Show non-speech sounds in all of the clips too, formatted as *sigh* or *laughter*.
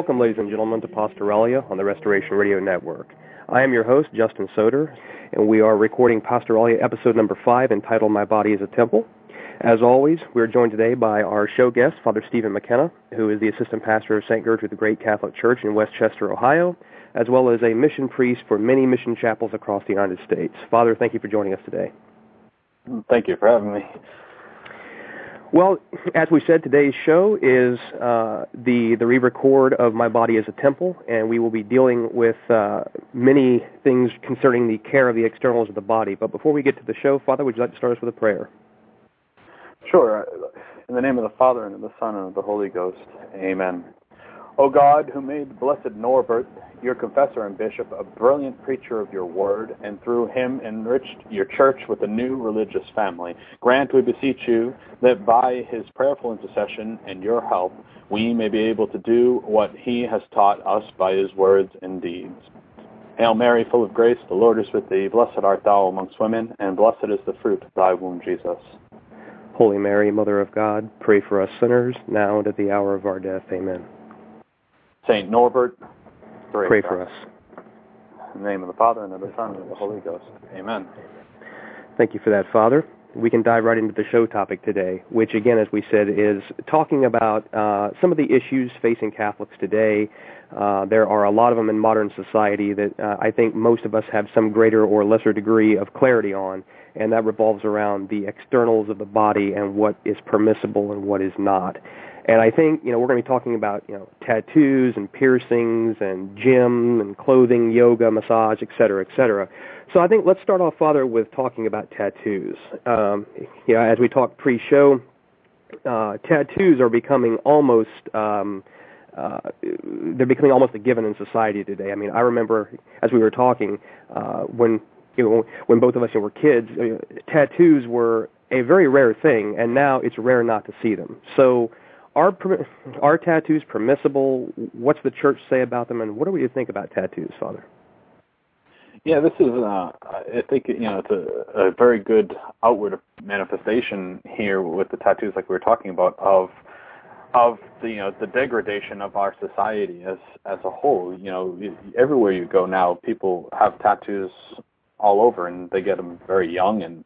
Welcome, ladies and gentlemen, to Pastoralia on the Restoration Radio Network. I am your host, Justin Soder, and we are recording Pastoralia episode number five entitled My Body is a Temple. As always, we are joined today by our show guest, Father Stephen McKenna, who is the assistant pastor of St. Gertrude the Great Catholic Church in Westchester, Ohio, as well as a mission priest for many mission chapels across the United States. Father, thank you for joining us today. Thank you for having me. Well, as we said, today's show is uh, the the re-record of My Body as a Temple, and we will be dealing with uh, many things concerning the care of the externals of the body. But before we get to the show, Father, would you like to start us with a prayer? Sure. In the name of the Father and of the Son and of the Holy Ghost. Amen. O God, who made blessed Norbert, your confessor and bishop, a brilliant preacher of your word, and through him enriched your church with a new religious family, grant, we beseech you, that by his prayerful intercession and your help, we may be able to do what he has taught us by his words and deeds. Hail Mary, full of grace, the Lord is with thee. Blessed art thou amongst women, and blessed is the fruit of thy womb, Jesus. Holy Mary, Mother of God, pray for us sinners, now and at the hour of our death. Amen. Saint Norbert, pray, pray for us. In the name of the Father, and of the Son, and of the Holy Ghost. Amen. Thank you for that, Father. We can dive right into the show topic today, which, again, as we said, is talking about uh, some of the issues facing Catholics today. Uh, there are a lot of them in modern society that uh, I think most of us have some greater or lesser degree of clarity on, and that revolves around the externals of the body and what is permissible and what is not. And I think, you know, we're going to be talking about, you know, tattoos and piercings and gym and clothing, yoga, massage, et cetera, et cetera. So I think let's start off, Father, with talking about tattoos. Um, you know, as we talked pre-show, uh, tattoos are becoming almost, um, uh, they're becoming almost a given in society today. I mean, I remember as we were talking, uh, when, you know, when both of us were kids, uh, tattoos were a very rare thing, and now it's rare not to see them. So, are are tattoos permissible? What's the church say about them, and what do we think about tattoos, Father? Yeah, this is. Uh, I think you know it's a, a very good outward manifestation here with the tattoos, like we were talking about, of of the you know the degradation of our society as as a whole. You know, everywhere you go now, people have tattoos all over, and they get them very young and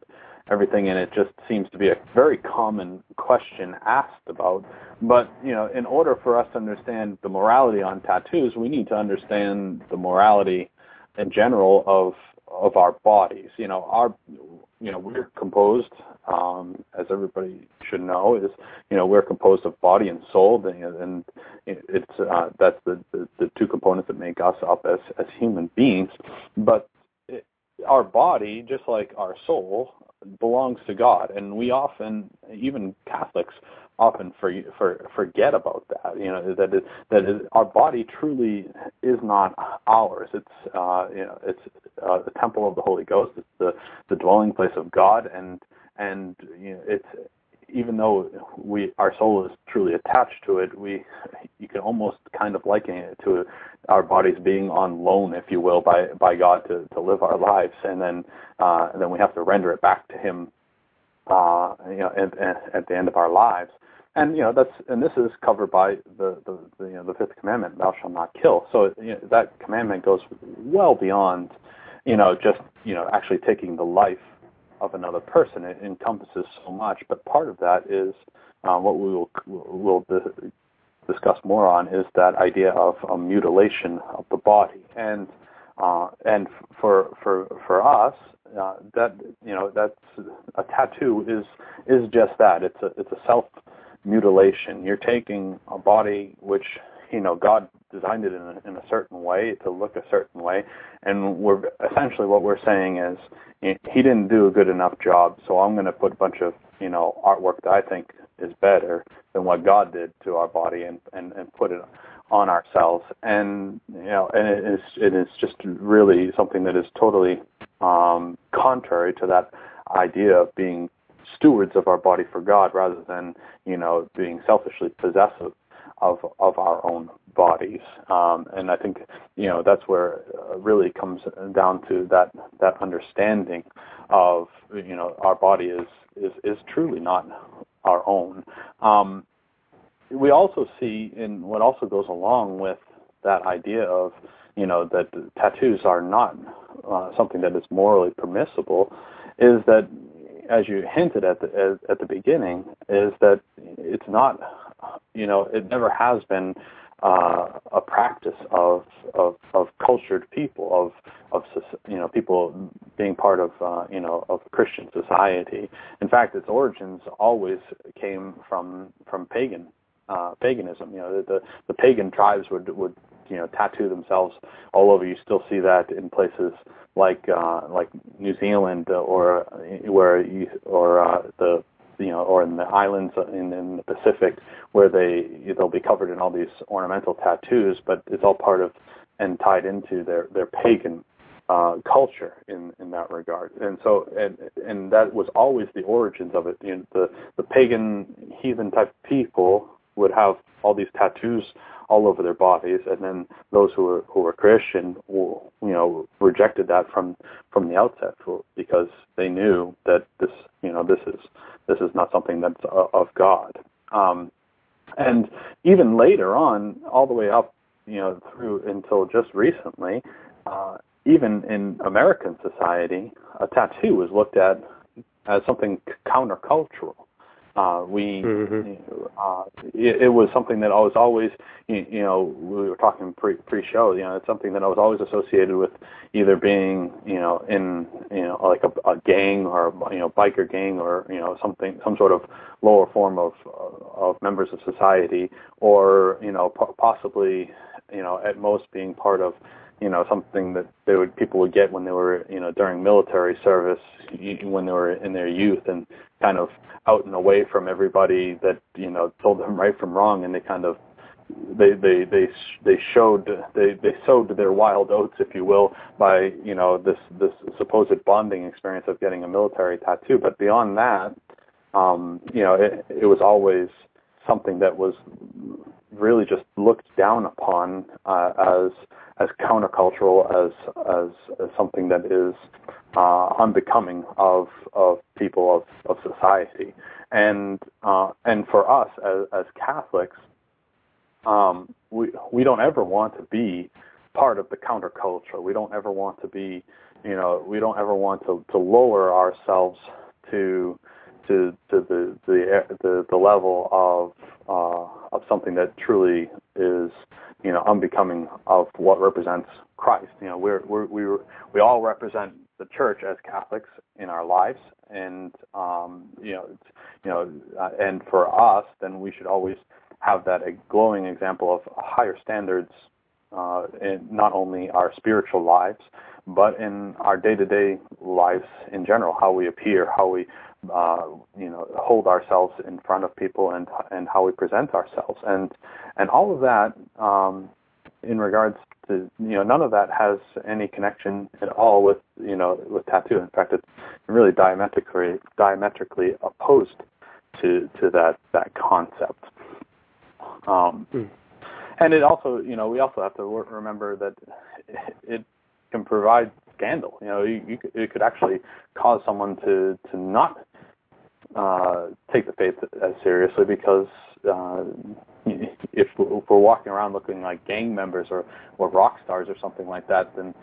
everything, and it just seems to be a very common question asked about. But you know, in order for us to understand the morality on tattoos, we need to understand the morality in general of of our bodies. You know, our you know we're composed, um, as everybody should know, is you know we're composed of body and soul, and it's uh, that's the, the the two components that make us up as as human beings. But our body, just like our soul, belongs to God, and we often, even Catholics, often for, for, forget about that. You know that is, that is, our body truly is not ours. It's uh, you know it's uh, the temple of the Holy Ghost. It's the the dwelling place of God, and and you know, it's even though we our soul is truly attached to it, we you can almost kind of liken it to our bodies being on loan, if you will, by by God to to live our lives, and then uh, and then we have to render it back to Him, uh, you know, at, at the end of our lives. And you know that's and this is covered by the the, the you know the fifth commandment, "Thou shalt not kill." So you know, that commandment goes well beyond, you know, just you know actually taking the life of another person. It encompasses so much, but part of that is uh, what we will will discuss more on is that idea of a mutilation of the body, and uh, and for for for us, uh, that you know that's a tattoo is is just that. It's a it's a self mutilation. You're taking a body which you know God designed it in a, in a certain way to look a certain way, and we're essentially what we're saying is he didn't do a good enough job, so I'm going to put a bunch of you know artwork that I think is better than what God did to our body and and, and put it on ourselves. And you know and it is it is just really something that is totally um contrary to that idea of being stewards of our body for God rather than you know being selfishly possessive of of our own bodies. Um and i think you know that's where it really comes down to that that understanding of you know our body is is is truly not our own. Um we also see in what also goes along with that idea of you know that tattoos are not uh, something that is morally permissible is that as you hinted at the at the beginning is that it's not you know it never has been uh, a practice of, of of cultured people of of you know people being part of uh, you know of Christian society. In fact, its origins always came from from pagan uh, paganism. You know, the, the pagan tribes would would you know tattoo themselves all over. You still see that in places like uh, like New Zealand or where you, or uh, the you know or in the islands in, in the Pacific where they they'll be covered in all these ornamental tattoos, but it's all part of and tied into their their pagan uh, culture in in that regard. And so and and that was always the origins of it. You know, the the pagan heathen type people would have all these tattoos all over their bodies, and then those who were who were Christian, you know, rejected that from from the outset because they knew that this, you know, this is this is not something that's of God. Um, and even later on, all the way up, you know, through until just recently, uh, even in American society, a tattoo was looked at as something countercultural. Uh, we, mm-hmm. uh, it, it was something that I was always, you, you know, we were talking pre pre-show. You know, it's something that I was always associated with either being, you know, in, you know, like a, a gang or you know, biker gang or you know, something, some sort of lower form of of members of society, or you know, po- possibly, you know, at most being part of you know something that they would people would get when they were you know during military service when they were in their youth and kind of out and away from everybody that you know told them *laughs* right from wrong. And they kind of they they they they showed they they sowed their wild oats if you will by you know this this supposed bonding experience of getting a military tattoo. But beyond that um you know it it was always something that was really just looked down upon uh, as as countercultural as as, as something that is uh, unbecoming of of people of, of society, and uh, and for us as, as Catholics, um, we we don't ever want to be part of the counterculture. We don't ever want to be, you know, we don't ever want to to lower ourselves to to to the the the, the level of uh, of something that truly is you know unbecoming of what represents Christ. You know, we're we're we we all represent the church as Catholics in our lives, and um, you know, you know, uh, and for us, then we should always have that a glowing example of higher standards uh, in not only our spiritual lives, but in our day-to-day lives in general, how we appear, how we uh, you know hold ourselves in front of people and and how we present ourselves and and all of that um, in regards to you know none of that has any connection at all with you know with tattoo in fact it's really diametrically diametrically opposed to to that that concept um, mm. and it also you know we also have to remember that it can provide scandal. You know, you, you it could actually cause someone to to not uh, take the faith as seriously because uh, if, we're walking around looking like gang members or or rock stars or something like that, then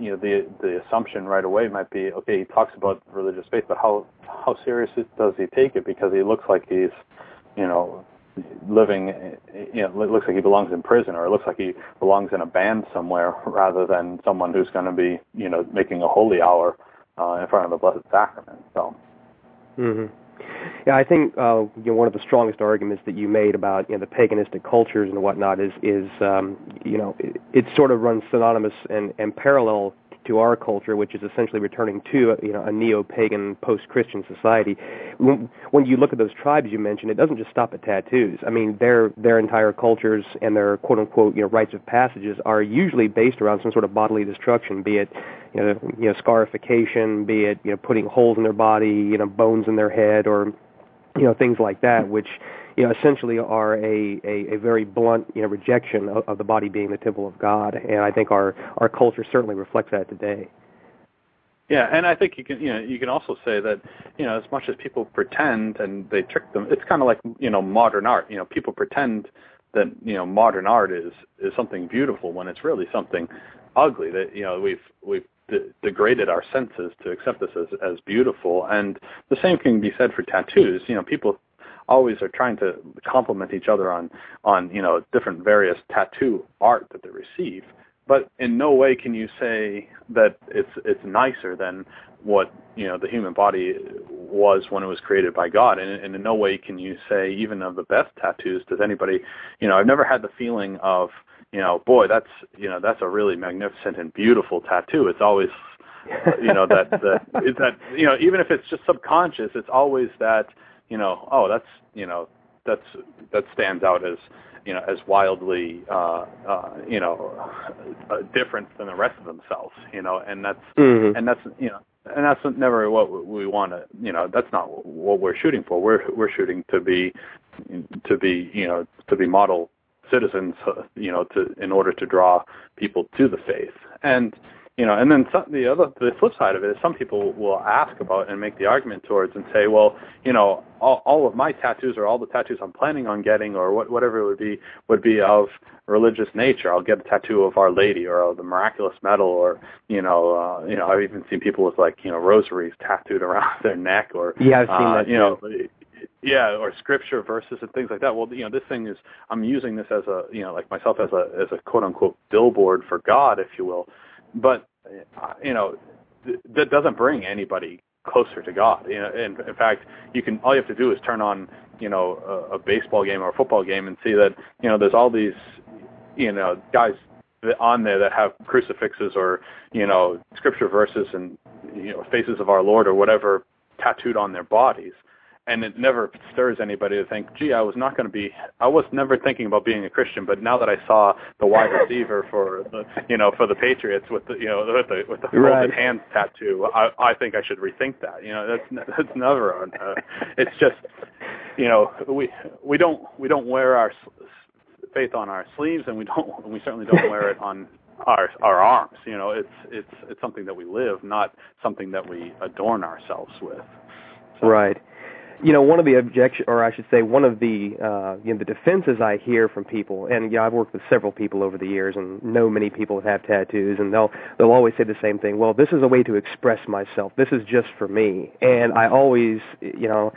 you know the the assumption right away might be okay he talks about religious faith but how how serious does he take it? Because he looks like he's you know living you know it looks like he belongs in prison or it looks like he belongs in a band somewhere *laughs* rather than someone who's going to be you know making a holy hour uh, in front of the blessed sacrament. So mhm yeah, I think uh, you know one of the strongest arguments that you made about you know the paganistic cultures and whatnot is is um, you know it, it sort of runs synonymous and, and parallel to our culture, which is essentially returning to you know a neo-pagan, post-Christian society. When, when you look at those tribes you mentioned, it doesn't just stop at tattoos. I mean, their their entire cultures and their quote-unquote you know rites of passages are usually based around some sort of bodily destruction, be it you know you know scarification, be it you know putting holes in their body, you know bones in their head, or you know things like that, which you know, essentially are a, a, a very blunt, you know, rejection of, of the body being the temple of God. And I think our, our culture certainly reflects that today. Yeah, and I think you can you know you can also say that you know as much as people pretend and they trick them, it's kind of like you know modern art. You know, people pretend that you know modern art is is something beautiful when it's really something ugly. That you know we've we've de- degraded our senses to accept this as as beautiful, and the same can be said for tattoos. You know, people always are trying to complement each other on on you know different various tattoo art that they receive. But in no way can you say that it's it's nicer than what you know the human body was when it was created by God. And, and in no way can you say even of the best tattoos does anybody you know I've never had the feeling of you know boy that's you know that's a really magnificent and beautiful tattoo. It's always you know that that that you know even if it's just subconscious it's always that you know, oh, that's you know, that's that stands out as you know as wildly uh, uh, you know uh, different than the rest of themselves. You know, and that's mm-hmm. and that's you know. And that's never what we want to, you know. That's not what we're shooting for. We're we're shooting to be, to be, you know, to be model citizens, uh, you know, to in order to draw people to the faith. And you know, and then some, the other, the flip side of it is some people will ask about and make the argument towards and say, well, you know, all, all of my tattoos or all the tattoos I'm planning on getting or what, whatever it would be would be of religious nature. I'll get a tattoo of Our Lady or of the miraculous medal or you know, uh, you know, I've even seen people with like you know rosaries tattooed around *laughs* their neck or yeah, I've seen uh, that. You know, yeah, or scripture verses and things like that. Well, you know, this thing is I'm using this as a you know like myself as a as a quote unquote billboard for God, if you will but uh, you know th- that doesn't bring anybody closer to God. You know, in, in fact, you can all you have to do is turn on you know a, a baseball game or a football game and see that you know there's all these you know guys on there that have crucifixes or you know scripture verses and you know faces of our Lord or whatever tattooed on their bodies and it never stirs anybody to think, gee, I was not going to be, I was never thinking about being a Christian, but now that I saw the wide *laughs* receiver for the, you know, for the Patriots with the, you know, with the with the folded right. hands tattoo, I I think I should rethink that. You know, that's that's never. Uh, it's just, you know, we we don't we don't wear our faith on our sleeves, and we don't and we certainly don't wear it on our our arms. You know, it's it's it's something that we live, not something that we adorn ourselves with. So, right you know, one of the objection, or I should say, one of the uh, you know the defenses I hear from people, and yeah, I've worked with several people over the years, and know many people that have tattoos, and they'll they'll always say the same thing. Well, this is a way to express myself. This is just for me, and I always, you know,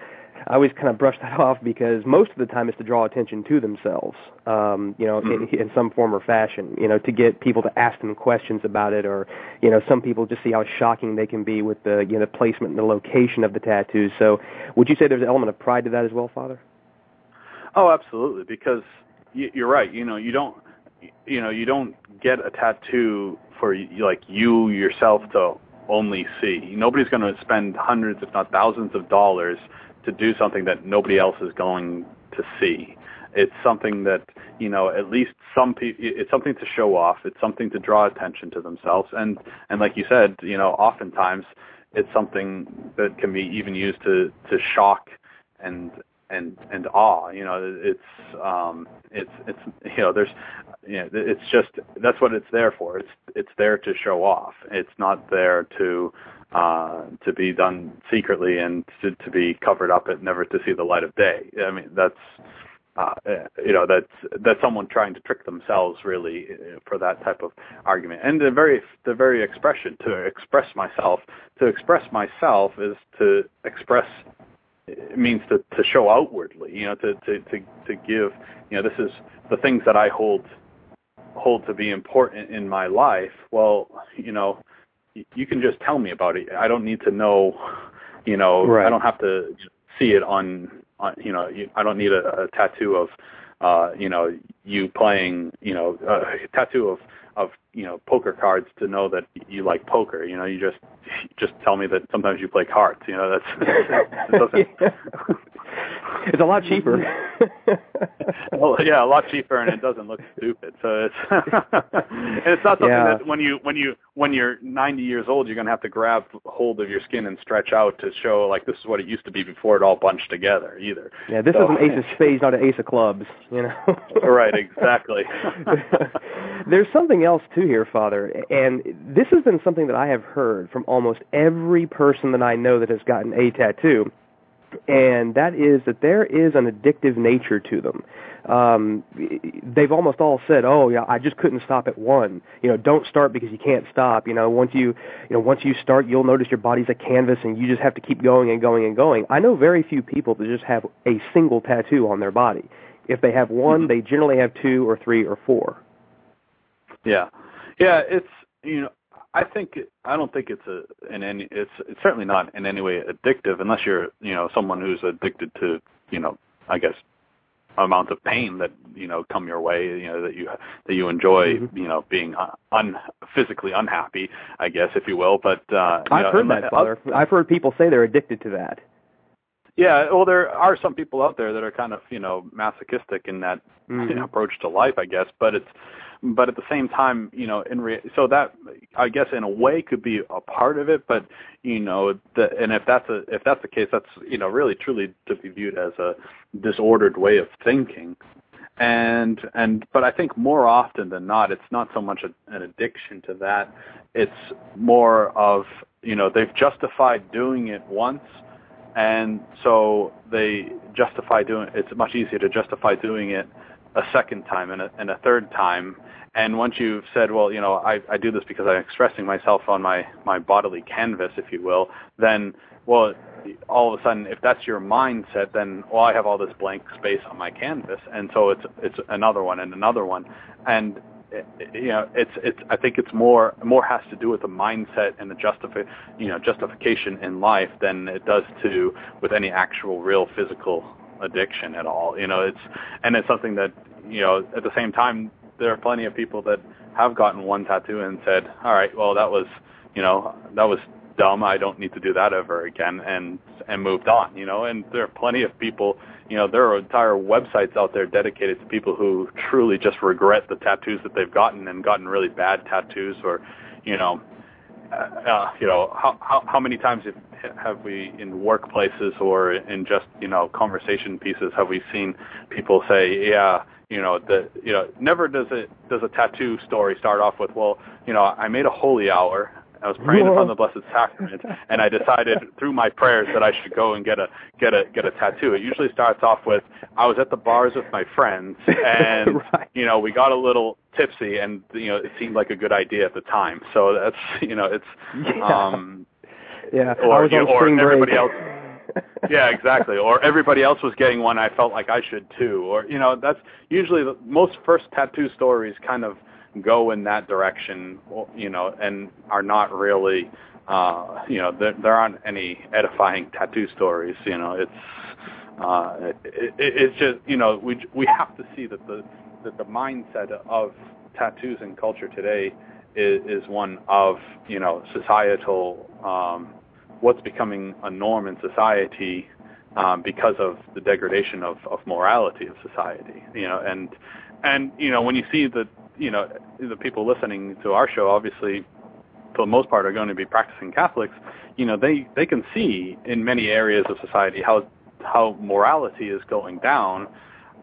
I always kind of brush that *laughs* off because most of the time it's to draw attention to themselves, um, you know, mm-hmm. in, in some form or fashion, you know, to get people to ask them questions about it, or you know, some people just see how shocking they can be with the you know the placement and the location of the tattoos. So, would you say there's an element of pride to that as well, Father? Oh, absolutely, because you're right. You know, you don't, you know, you don't get a tattoo for like you yourself to only see. Nobody's going to spend hundreds, if not thousands, of dollars to do something that nobody else is going to see. It's something that you know at least some people. It's something to show off. It's something to draw attention to themselves. And and like you said, you know, oftentimes it's something that can be even used to to shock and and and awe. You know, it's um, it's it's you know, there's you know, it's just that's what it's there for. It's it's there to show off. It's not there to uh, to be done secretly and to, to be covered up and never to see the light of day. I mean, that's uh, you know that's that's someone trying to trick themselves really uh, for that type of argument and the very the very expression to express myself to express myself is to express it means to to show outwardly you know to to to to give you know this is the things that I hold hold to be important in my life well you know you can just tell me about it I don't need to know you know right. I don't have to see it on on you know you, I don't need a, a tattoo of uh you know you playing you know a tattoo of of you know poker cards to know that you like poker you know you just just tell me that sometimes you play cards you know that's *laughs* it doesn't it's a lot cheaper. *laughs* well, yeah, a lot cheaper, and it doesn't look stupid. So it's *laughs* and it's not something Yeah. that when you when you when you're 90 years old, you're gonna have to grab hold of your skin and stretch out to show like this is what it used to be before it all bunched together either. yeah, this So- is an ace of spades, not an ace of clubs. You know. right, exactly. There's something else too here, Father, and this has been something that I have heard from almost every person that I know that has gotten a tattoo, and that is that there is an addictive nature to them. Um, they've almost all said, "Oh, yeah, I just couldn't stop at one." You know, don't start because you can't stop. You know, once you, you know, once you start, you'll notice your body's a canvas, and you just have to keep going and going and going. I know very few people that just have a single tattoo on their body. If they have one, they generally have two or three or four. Yeah, yeah. It's you know, I think I don't think it's a in any. It's it's certainly not in any way addictive unless you're you know someone who's addicted to you know I guess amount of pain that you know come your way you know that you that you enjoy Mhm. you know being un, physically unhappy I guess if you will but uh I've know, heard that, Father. I've heard people say they're addicted to that. yeah well there are some people out there that are kind of you know masochistic in that Mhm. approach to life, I guess. But it's but at the same time, you know, in re- so that I guess in a way could be a part of it. But you know, the, and if that's a if that's the case, that's you know really truly to be viewed as a disordered way of thinking. And and but I think more often than not, it's not so much a, an addiction to that. It's more of you know they've justified doing it once and so they justify doing it's much easier to justify doing it a second time and a, and a third time. And once you've said well you know I, I do this because i'm expressing myself on my my bodily canvas if you will then well all of a sudden if that's your mindset then well i have all this blank space on my canvas. And so it's it's another one and another one. And you know it's it's i think it's more more has to do with the mindset and the justify you know justification in life than it does to with any actual real physical addiction at all. You know it's and it's something that you know at the same time there are plenty of people that have gotten one tattoo and said all right well that was you know that was dumb. I don't need to do that ever again and and moved on you know? And there are plenty of people you know there are entire websites out there dedicated to people who truly just regret the tattoos that they've gotten and gotten really bad tattoos or you know uh, uh, you know how, how how many times have, have we in workplaces or in just you know conversation pieces have we seen people say yeah you know the you know never does it does a tattoo story start off with well you know I made a holy hour I was praying upon the Blessed Sacrament, and I decided through my prayers that I should go and get a get a get a tattoo. It usually starts off with I was at the bars with my friends, *laughs* and Right. you know we got a little tipsy, and you know it seemed like a good idea at the time. So that's you know it's Yeah. um yeah, I or, was you know, or everybody break. else *laughs* yeah, exactly. Or everybody else was getting one, I felt like I should too. Or you know, that's usually the most first tattoo stories kind of go in that direction, you know, and are not really, uh, you know, there, there aren't any edifying tattoo stories. You know, it's uh, it, it, it's just you know we we have to see that the that the mindset of tattoos in culture today is, is one of you know societal um, what's becoming a norm in society um, because of the degradation of, of morality of society. You know, and and you know when you see that you know the people listening to our show, obviously for the most part are going to be practicing Catholics. You know, they they can see in many areas of society how how morality is going down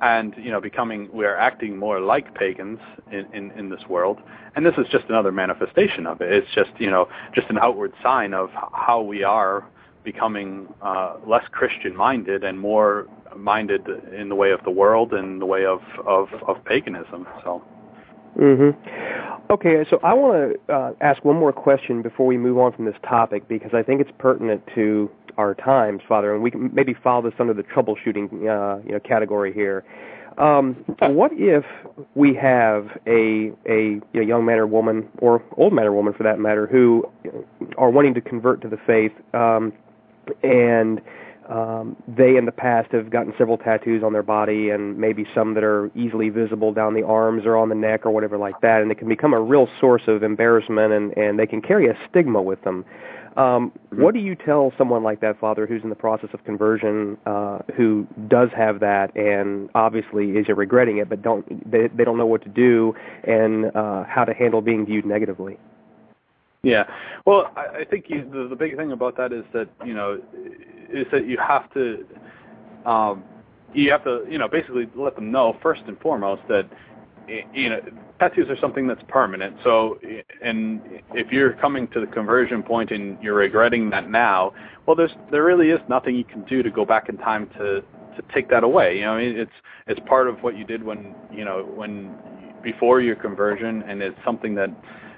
and you know becoming we're acting more like pagans in, in in this world and this is just another manifestation of it it's just you know just an outward sign of how we are becoming uh less christian minded and more minded in the way of the world and the way of of, of paganism. So. Mhm. Okay, so I want to uh, ask one more question before we move on from this topic because I think it's pertinent to our times, Father, and we can maybe file this under the troubleshooting uh, you know category here. Um, what if we have a a know, young man or woman, or old man or woman for that matter, who are wanting to convert to the faith, um, and um, they in the past have gotten several tattoos on their body, and maybe some that are easily visible down the arms or on the neck or whatever like that, and it can become a real source of embarrassment, and and they can carry a stigma with them. Um, mm-hmm. What do you tell someone like that, Father, who's in the process of conversion, uh, who does have that, and obviously is regretting it, but don't they, they don't know what to do and uh, how to handle being viewed negatively? Yeah, well, I, I think you, the, the big thing about that is that you know is that you have to um, you have to you know basically let them know first and foremost that you know, tattoos are something that's permanent. So, and if you're coming to the conversion point and you're regretting that now, well, there's there really is nothing you can do to go back in time to to take that away. You know, it's it's part of what you did when you know when before your conversion, and it's something that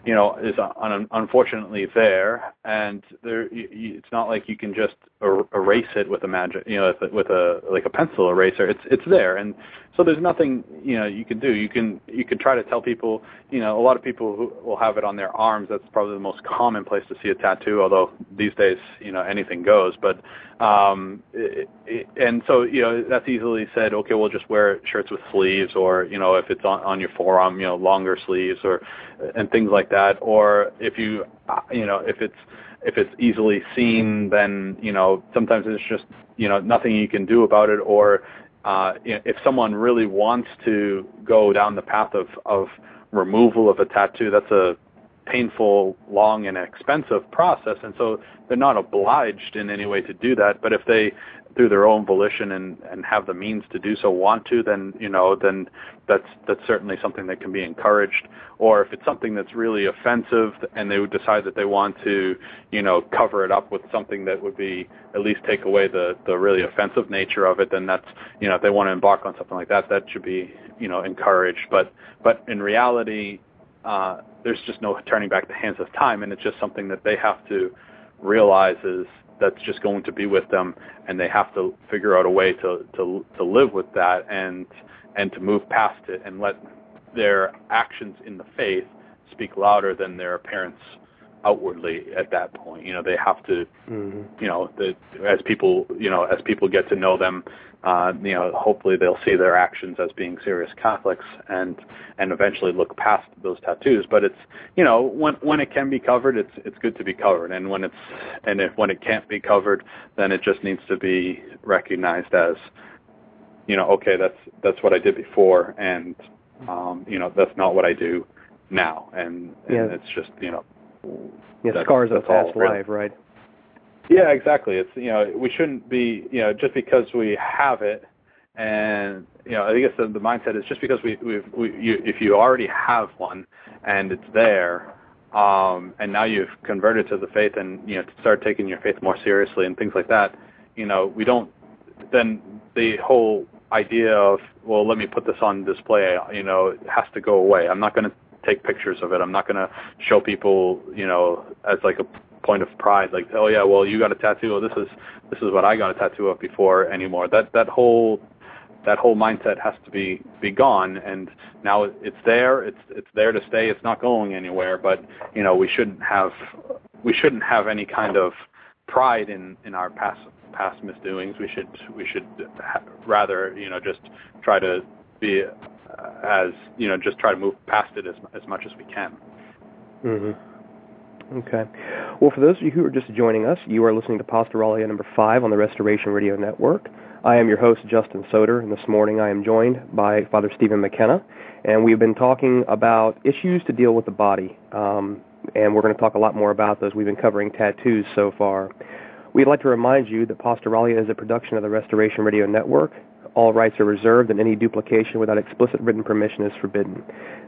you know is uh, un- unfortunately there, and there it's not like you can just erase it with a magic, you know, with a like a pencil eraser. It's it's there, and so there's nothing you know you can do. You can you can try to tell people, you know, a lot of people who will have it on their arms. That's probably the most common place to see a tattoo. Although these days, you know, anything goes. But um, it, it, and so you know that's easily said. Okay, we'll just wear shirts with sleeves, or you know, if it's on on your forearm, you know, longer sleeves, or and things like that. Or if you you know if it's if it's easily seen, then you know sometimes it's just you know nothing you can do about it, or uh, if someone really wants to go down the path of, of removal of a tattoo, that's a painful, long, and expensive process, and so they're not obliged in any way to do that. But if they through their own volition and, and have the means to do so want to, then you know then that's that's certainly something that can be encouraged. Or if it's something that's really offensive and they would decide that they want to you know cover it up with something that would be at least take away the the really offensive nature of it, then that's you know if they want to embark on something like that, that should be you know encouraged. But but in reality, uh, there's just no turning back the hands of time, and it's just something that they have to realize is that's just going to be with them, and they have to figure out a way to to to live with that and and to move past it and let their actions in the faith speak louder than their appearance outwardly at that point. You know, they have to, mm-hmm. you know, the, as people, you know, as people get to know them, uh, you know, hopefully they'll see their actions as being serious Catholics and and eventually look past those tattoos. But it's, you know, when when it can be covered, it's it's good to be covered, and when it's and if when it can't be covered, then it just needs to be recognized as, you know, okay, that's that's what I did before, and um, you know, that's not what I do now, and, and yeah. it's just, you know, yeah, scars of past life, right? Yeah, exactly. It's you know we shouldn't be you know just because we have it, and you know I guess the, the mindset is just because we we've, we you, if you already have one and it's there, um, and now you've converted to the faith and you know start taking your faith more seriously and things like that, you know we don't then the whole idea of well let me put this on display you know has to go away. I'm not going to take pictures of it. I'm not going to show people, you know, as like a point of pride, like, oh yeah, well you got a tattoo. This is this is what I got a tattoo of before anymore. That that whole that whole mindset has to be be gone and now it's there it's it's there to stay it's not going anywhere but you know we shouldn't have we shouldn't have any kind of pride in in our past past misdoings we should we should ha- rather you know just try to be as you know, just try to move past it as as much as we can. Mm-hmm. Okay. Well, for those of you who are just joining us, you are listening to Pastoralia number five on the Restoration Radio Network. I am your host, Justin Soder, and this morning I am joined by Father Stephen McKenna, and we've been talking about issues to deal with the body. Um, and we're going to talk a lot more about those. We've been covering tattoos so far. We'd like to remind you that Pastoralia is a production of the Restoration Radio Network All rights are reserved, and any duplication without explicit written permission is forbidden.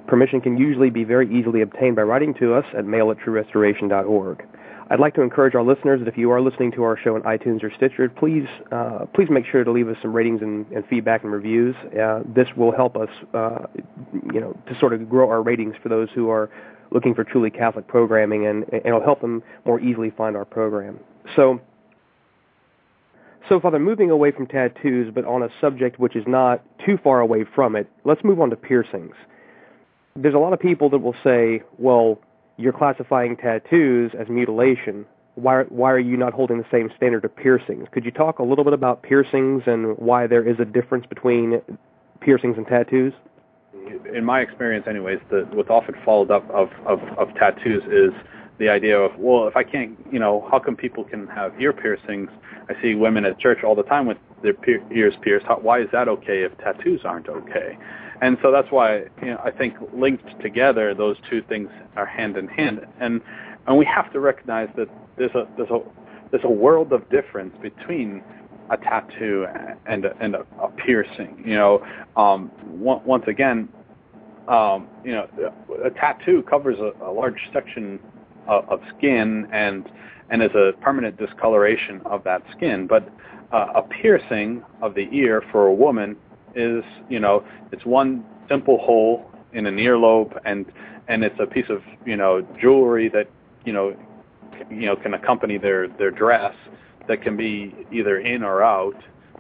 Permission can usually be very easily obtained by writing to us at mail at truerestoration.org. I'd like to encourage our listeners that if you are listening to our show on iTunes or Stitcher, please uh, please make sure to leave us some ratings and, and feedback and reviews. Uh, this will help us, uh, you know, to sort of grow our ratings for those who are looking for truly Catholic programming, and, and it'll help them more easily find our program. So, so Father, moving away from tattoos, but on a subject which is not too far away from it, let's move on to piercings. There's a lot of people that will say, well you're classifying tattoos as mutilation. Why, why are you not holding the same standard of piercings? Could you talk a little bit about piercings and why there is a difference between piercings and tattoos? In my experience, anyways, the, what's often followed up of, of, of tattoos is the idea of, well, if I can't, you know, how come people can have ear piercings? I see women at church all the time with their ears pierced. How, why is that okay if tattoos aren't okay? And so that's why you know, I think linked together, those two things are hand in hand. And and we have to recognize that there's a there's a there's a world of difference between a tattoo and a, and a, a piercing. You know, um, once again, um, you know, a tattoo covers a, a large section of, skin and and is a permanent discoloration of that skin. But uh, a piercing of the ear for a woman is, you know, it's one simple hole in an earlobe, and and it's a piece of, you know, jewelry that, you know, you know, can accompany their their dress that can be either in or out,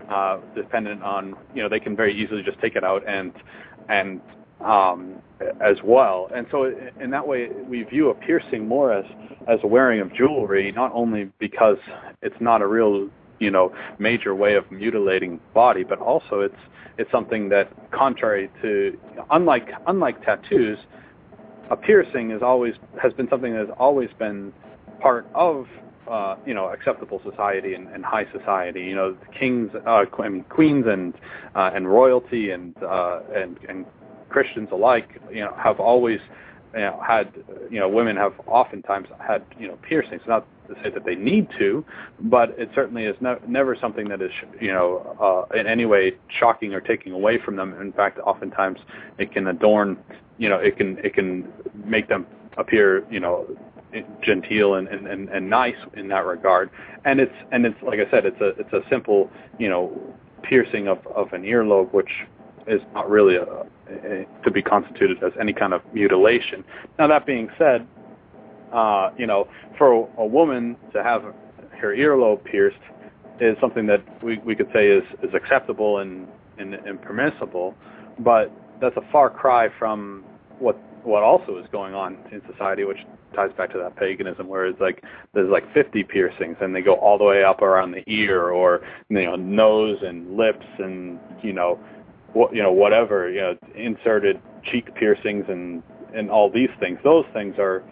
uh, dependent on, you know, they can very easily just take it out and and um, as well. And so in that way, we view a piercing more as as a wearing of jewelry, not only because it's not a real you know major way of mutilating body, but also it's it's something that, contrary to, unlike unlike tattoos, a piercing is always has been something that has always been part of uh, you know acceptable society and, and high society. You know, kings, uh, I mean, queens, and uh, and royalty, and uh, and and Christians alike, you know, have always you know, had you know women have oftentimes had you know piercings. Not to say that they need to, but it certainly is no, never something that is you know uh, in any way shocking or taking away from them. In fact, oftentimes it can adorn. You know, it can it can make them appear you know genteel and, and, and, and nice in that regard. And it's and it's like I said, it's a it's a simple you know piercing of, of an earlobe, which is not really a, a, to be constituted as any kind of mutilation. Now that being said, uh, you know, for a woman to have her earlobe pierced is something that we, we could say is, is acceptable and, and, and permissible, but that's a far cry from what what also is going on in society, which ties back to that paganism, where it's like there's like 50 piercings, and they go all the way up around the ear, or you know, nose and lips, and you know, what you know whatever you know inserted cheek piercings and and all these things those things are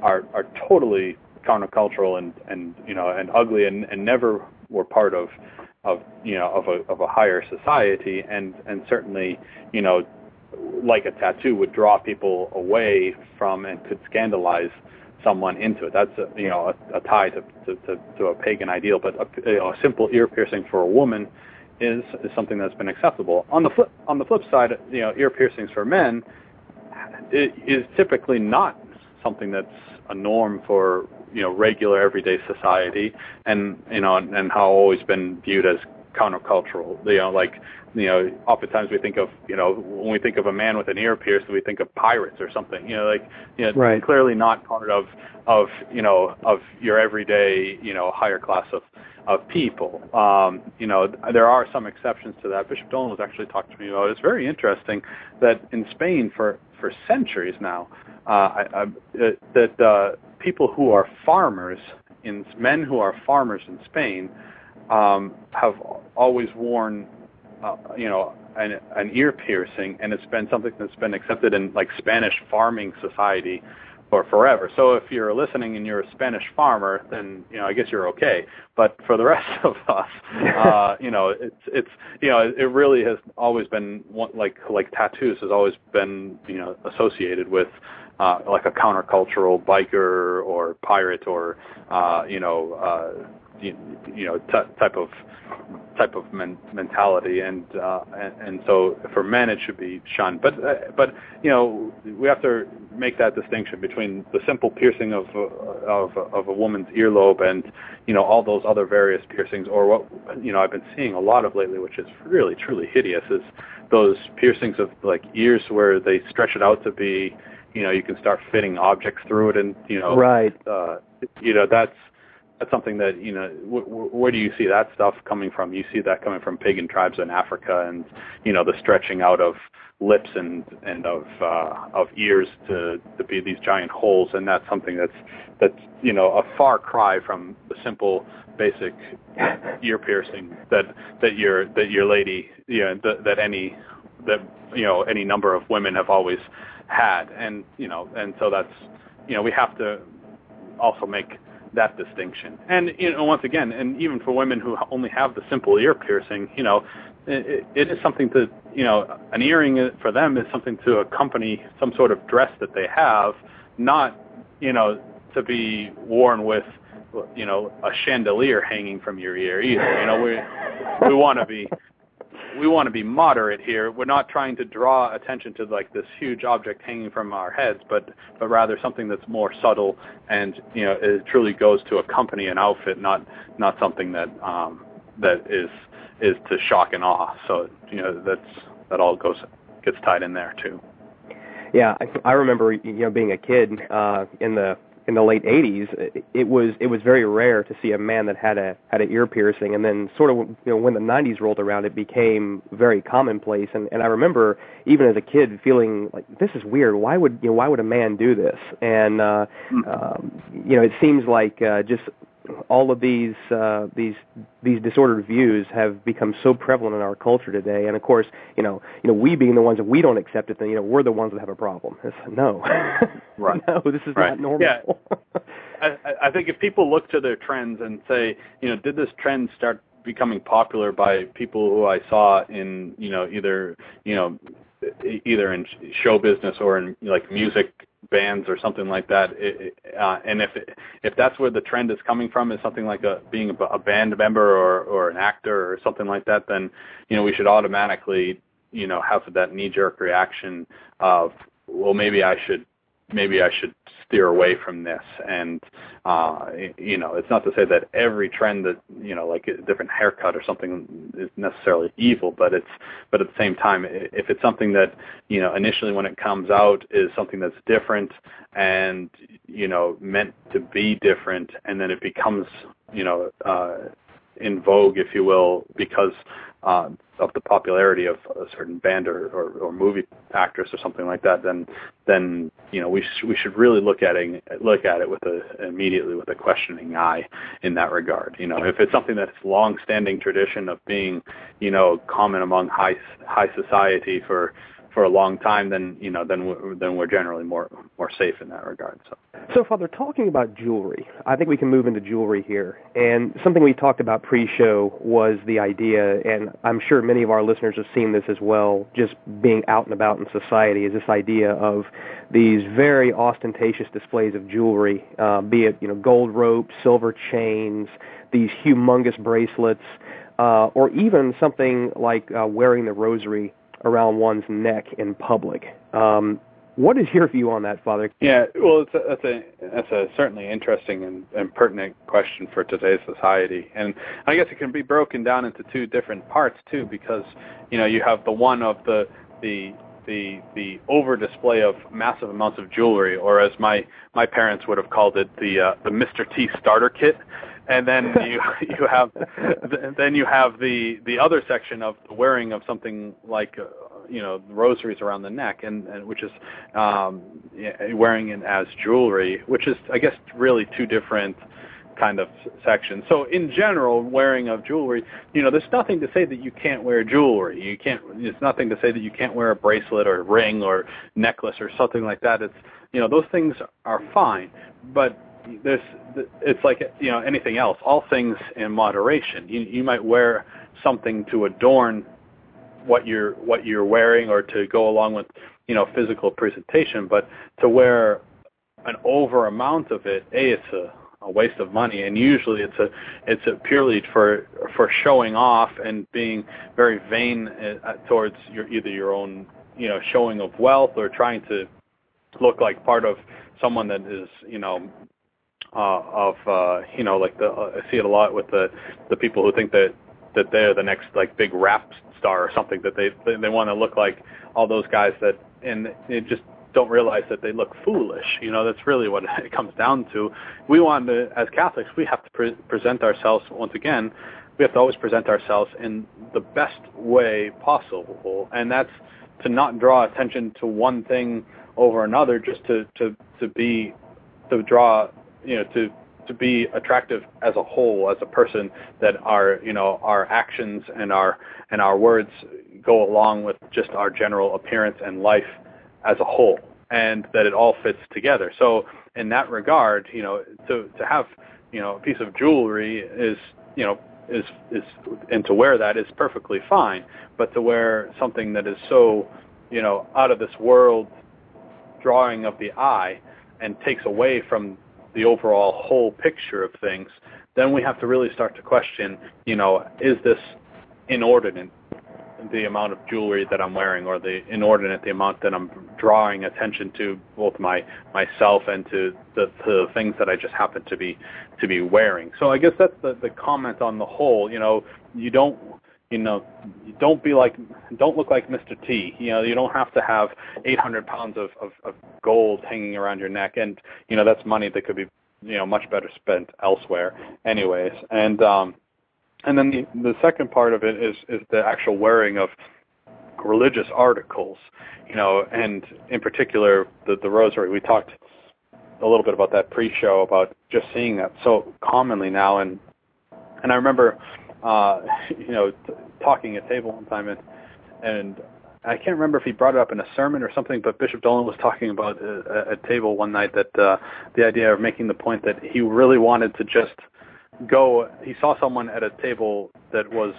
are are totally countercultural and and you know and ugly and and never were part of of you know of a of a higher society and and certainly you know like a tattoo would draw people away from and could scandalize someone into it. That's a, you know a, a tie to, to, to, to a pagan ideal. But a, you know, a simple ear piercing for a woman is is something that's been acceptable. On the flip on the flip side, you know, ear piercings for men is typically not something that's a norm for you know regular everyday society, and you know, and, and how always been viewed as countercultural. You know, like you know, oftentimes we think of you know when we think of a man with an ear pierced, we think of pirates or something. You know, like you know, right. clearly not part of of you know of your everyday you know higher class of of people. Um, you know, there are some exceptions to that. Bishop Dolan was actually talking to me about. It. It's very interesting that in Spain for for centuries now, uh, I, I, uh, that uh, people who are farmers in men who are farmers in Spain um, have always worn, uh, you know, an, an ear piercing, and it's been something that's been accepted in like Spanish farming society for forever. So if you're listening and you're a Spanish farmer, then you know I guess you're okay. But for the *laughs* rest of us, uh, you know, it's it's you know it really has always been one, like like tattoos has always been you know associated with uh, like a countercultural biker or pirate or uh, you know uh, you, you know t- type of type of men- mentality, and, uh, and and so for men it should be shunned. But uh, but you know we have to make that distinction between the simple piercing of uh, of of a woman's earlobe and you know all those other various piercings, or what you know I've been seeing a lot of lately, which is really truly hideous, is those piercings of like ears where they stretch it out to be you know you can start fitting objects through it, and you know right. Uh, you know that's that's something that you know w- w- where do you see that stuff coming from? You see that coming from pagan tribes in africa and you know the stretching out of lips and and of uh of ears to to be these giant holes. And that's something that's that's you know a far cry from the simple basic ear piercing that that your that your lady you know that, that any that you know any number of women have always had. And you know and so that's you know we have to also make that distinction. And you know, once again, and even for women who only have the simple ear piercing, you know, it, it is something to you know, an earring uh, for them is something to accompany some sort of dress that they have, not you know to be worn with you know a chandelier hanging from your ear either. You know, we we want to be we want to be moderate here. We're not trying to draw attention to like this huge object hanging from our heads, but but rather something that's more subtle and you know it truly goes to accompany an outfit, not not something that um, that is is to shock and awe. So you know that's that all goes gets tied in there too. Yeah, I, I remember you know being a kid uh, in the in the late 80s, it was it was very rare to see a man that had a had an ear piercing, and then sort of you know when the 90s rolled around, it became very commonplace. And and I remember even as a kid feeling like this is weird. Why would you know why would a man do this? And uh, mm-hmm. um, you know it seems like uh, just all of these uh, these these disordered views have become so prevalent in our culture today. And of course, you know, you know, we being the ones that we don't accept it, then you know, we're the ones that have a problem. It's, no, *laughs* right? no, this is right. not normal. Yeah. I, I think if people look to their trends and say, you know, did this trend start becoming popular by people who I saw in, you know, either, you know, either in show business or in like music bands or something like that. It, uh, and if it, if that's where the trend is coming from, is something like a being a, a band member or or an actor or something like that, then you know we should automatically you know have that knee jerk reaction of well maybe I should maybe I should steer away from this. And uh, you know, it's not to say that every trend that you know, like a different haircut or something, is necessarily evil. But it's but at the same time, if it's something that you know initially when it comes out is something that's different and you know meant to be different, and then it becomes you know uh, in vogue, if you will, because uh, of the popularity of a certain band or, or, or movie actress or something like that, then then you know we sh- we should really look at it look at it with a immediately with a questioning eye in that regard. You know, if it's something that's long-standing tradition of being you know common among high high society for for a long time, then you know then we're, then we're generally more more safe in that regard. So. So, Father, talking about jewelry, I think we can move into jewelry here. And something we talked about pre-show was the idea, and I'm sure many of our listeners have seen this as well, just being out and about in society, is this idea of these very ostentatious displays of jewelry, uh, be it you know gold ropes, silver chains, these humongous bracelets, uh, or even something like uh, wearing the rosary around one's neck in public. Um, what is your view on that, Father? Yeah, well, it's a, that's a that's a certainly interesting and, and pertinent question for today's society, and I guess it can be broken down into two different parts too, because you know you have the one of the the the the over display of massive amounts of jewelry, or as my my parents would have called it, the uh, the Mr. T starter kit, and then *laughs* you you have then you have the the other section of the wearing of something like uh, you know rosaries around the neck and, and which is um wearing it as jewelry which is i guess really two different kind of sections. So in general wearing of jewelry you know there's nothing to say that you can't wear jewelry. You can't it's nothing to say that you can't wear a bracelet or a ring or necklace or something like that. It's you know those things are fine. But there's it's like you know anything else all things in moderation. You you might wear something to adorn what you're what you're wearing or to go along with you know physical presentation but to wear an over amount of it a it's a a waste of money and usually it's a it's a purely for for showing off and being very vain uh, towards your either your own you know showing of wealth or trying to look like part of someone that is you know uh of uh you know like the uh, I see it a lot with the the people who think that that they're the next like big rap star or something that they they, they want to look like all those guys that and it just don't realize that they look foolish. You know, that's really what *laughs* it comes down to. We want to, as Catholics, we have to pre- present ourselves once again. We have to always present ourselves in the best way possible, and that's to not draw attention to one thing over another, just to to to be to draw, you know, to to be attractive as a whole, as a person, that our you know our actions and our and our words go along with just our general appearance and life as a whole and that it all fits together. So in that regard, you know, to to have, you know, a piece of jewelry is, you know, is is and to wear that is perfectly fine, but to wear something that is so, you know, out of this world drawing of the eye and takes away from the overall whole picture of things, then we have to really start to question, you know, is this inordinate the amount of jewelry that I'm wearing or the inordinate the amount that I'm drawing attention to both my myself and to the, to the things that I just happen to be to be wearing. So I guess that's the, the comment on the whole. You know, you don't you know, don't be like, don't look like Mr. T. You know, you don't have to have 800 pounds of, of, of gold hanging around your neck, and you know that's money that could be, you know, much better spent elsewhere. Anyways, and um, and then the, the second part of it is, is the actual wearing of religious articles, you know, and in particular the, the rosary. We talked a little bit about that pre-show about just seeing that so commonly now, and and I remember, uh, *laughs* you know, t- talking at table one time, and and I can't remember if he brought it up in a sermon or something, but Bishop Dolan was talking about uh, at table one night that uh, the idea of making the point that he really wanted to just go he saw someone at a table that was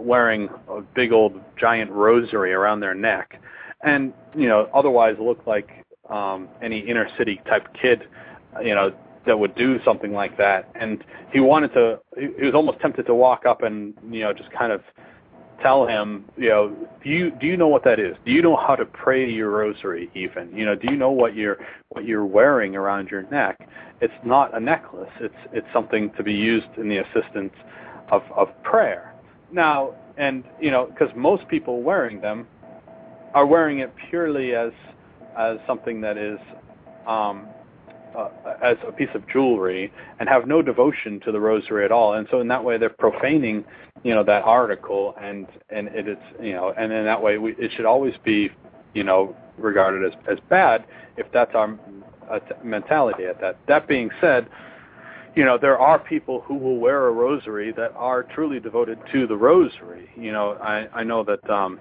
wearing a big old giant rosary around their neck. And you know otherwise looked like um any inner city type kid you know that would do something like that and he wanted to he was almost tempted to walk up and you know just kind of tell him, you know, do you do you know what that is? Do you know how to pray your rosary even? You know, do you know what you're what you're wearing around your neck? It's not a necklace. It's it's something to be used in the assistance of of prayer. Now, and you know, because most people wearing them are wearing it purely as as something that is um, uh, as a piece of jewelry and have no devotion to the rosary at all. And so in that way, they're profaning, you know, that article, and and it is, you know, and in that way, we, it should always be, you know, regarded as as bad if that's our uh, mentality at that. That being said, you know, there are people who will wear a rosary that are truly devoted to the rosary. You know, I I know that um,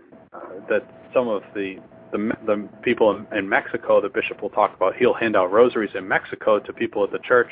that some of the the the people in, in Mexico, the bishop will talk about. He'll hand out rosaries in Mexico to people at the church,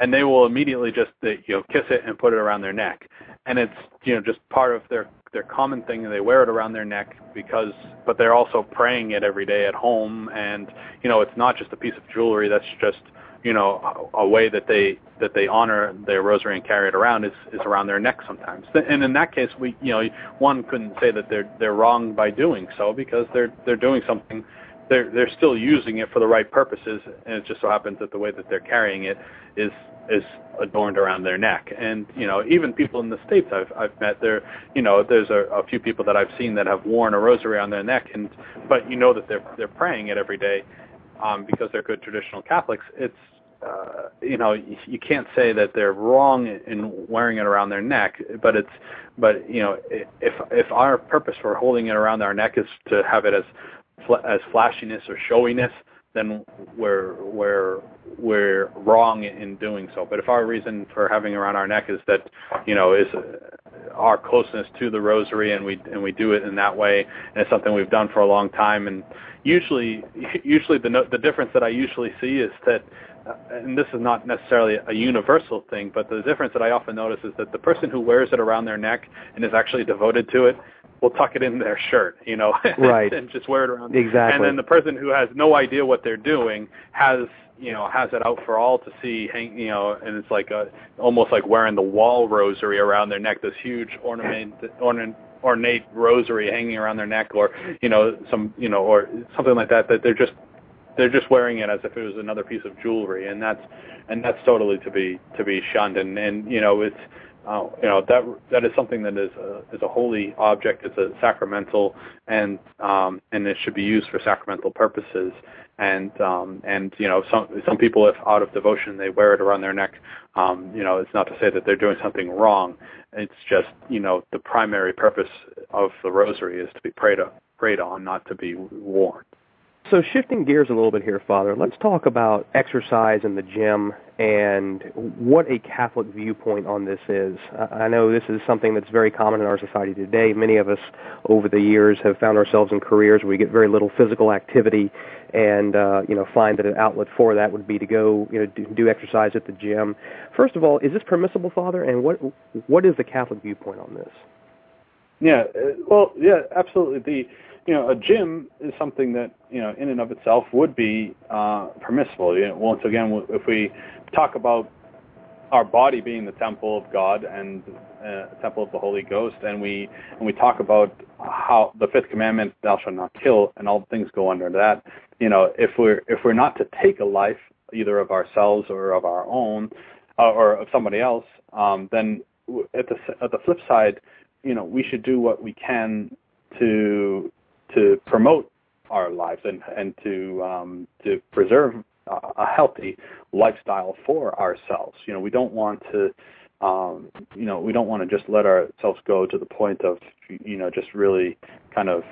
and they will immediately just you know kiss it and put it around their neck, and it's you know just part of their their common thing, and they wear it around their neck because, but they're also praying it every day at home, and you know it's not just a piece of jewelry that's just you know a, way that they that they honor their rosary and carry it around is is around their neck sometimes. And in that case, we you know one couldn't say that they're they're wrong by doing so because they're they're doing something. They're they're still using it for the right purposes, and it just so happens that the way that they're carrying it is is adorned around their neck. And you know, even people in the states I've I've met there, you know, there's a, a few people that I've seen that have worn a rosary on their neck, and but you know that they're they're praying it every day um, because they're good traditional Catholics. It's uh, you know, you can't say that they're wrong in wearing it around their neck, but it's, but you know, if if our purpose for holding it around our neck is to have it as as flashiness or showiness, then we're we're we're wrong in doing so. But if our reason for having around our neck is that, you know, is our closeness to the rosary and we and we do it in that way, and it's something we've done for a long time, and usually *laughs* usually the the difference that I usually see is that uh, and this is not necessarily a universal thing, but the difference that I often notice is that the person who wears it around their neck and is actually devoted to it, will tuck it in their shirt, you know, *laughs* right. and just wear it around. Exactly. And then the person who has no idea what they're doing has you know has it out for all to see hang you know and it's like a almost like wearing the wall rosary around their neck this huge ornament ornament ornate rosary hanging around their neck or you know some you know or something like that that they're just they're just wearing it as if it was another piece of jewelry and that's and that's totally to be to be shunned and and you know it's uh, you know that that is something that is a, is a holy object. It's a sacramental, and um, and it should be used for sacramental purposes. And um, and you know some some people, if out of devotion, they wear it around their neck. Um, you know, it's not to say that they're doing something wrong. It's just you know the primary purpose of the rosary is to be prayed prayed on, not to be worn. So shifting gears a little bit here, Father, let's talk about exercise in the gym and what a Catholic viewpoint on this is. I know this is something that's very common in our society today. Many of us over the years have found ourselves in careers where we get very little physical activity and uh, you know find that an outlet for that would be to go you know do, do exercise at the gym. First of all, is this permissible, Father? And what what is the Catholic viewpoint on this? Yeah, uh, well, yeah, absolutely. The you know, a gym is something that you know, in and of itself, would be uh, permissible. You know, once again, if we talk about our body being the temple of God and uh, temple of the Holy Ghost, and we and we talk about how the fifth commandment, "Thou shalt not kill," and all things go under that. You know, if we're if we're not to take a life, either of ourselves or of our own, uh, or of somebody else, um, then at the at the flip side, you know, we should do what we can to to promote our lives and and to um, to preserve a healthy lifestyle for ourselves. You know, we don't want to um, you know, we don't want to just let ourselves go to the point of, you know, just really kind of,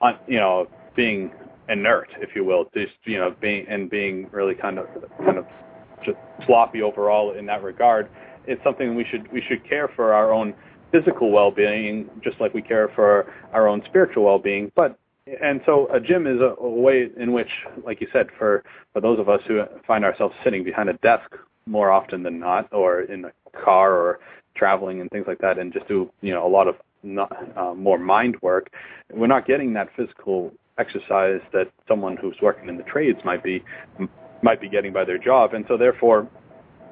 uh, you know, being inert, if you will, just, you know, being and being really kind of, kind of just sloppy overall in that regard. It's something we should we should care for our own physical well-being, just like we care for our own spiritual well-being. But and so a gym is a, a way in which, like you said, for for those of us who find ourselves sitting behind a desk more often than not, or in a car, or traveling and things like that, and just do you know a lot of not, uh, more mind work, we're not getting that physical exercise that someone who's working in the trades might be might be getting by their job, and so therefore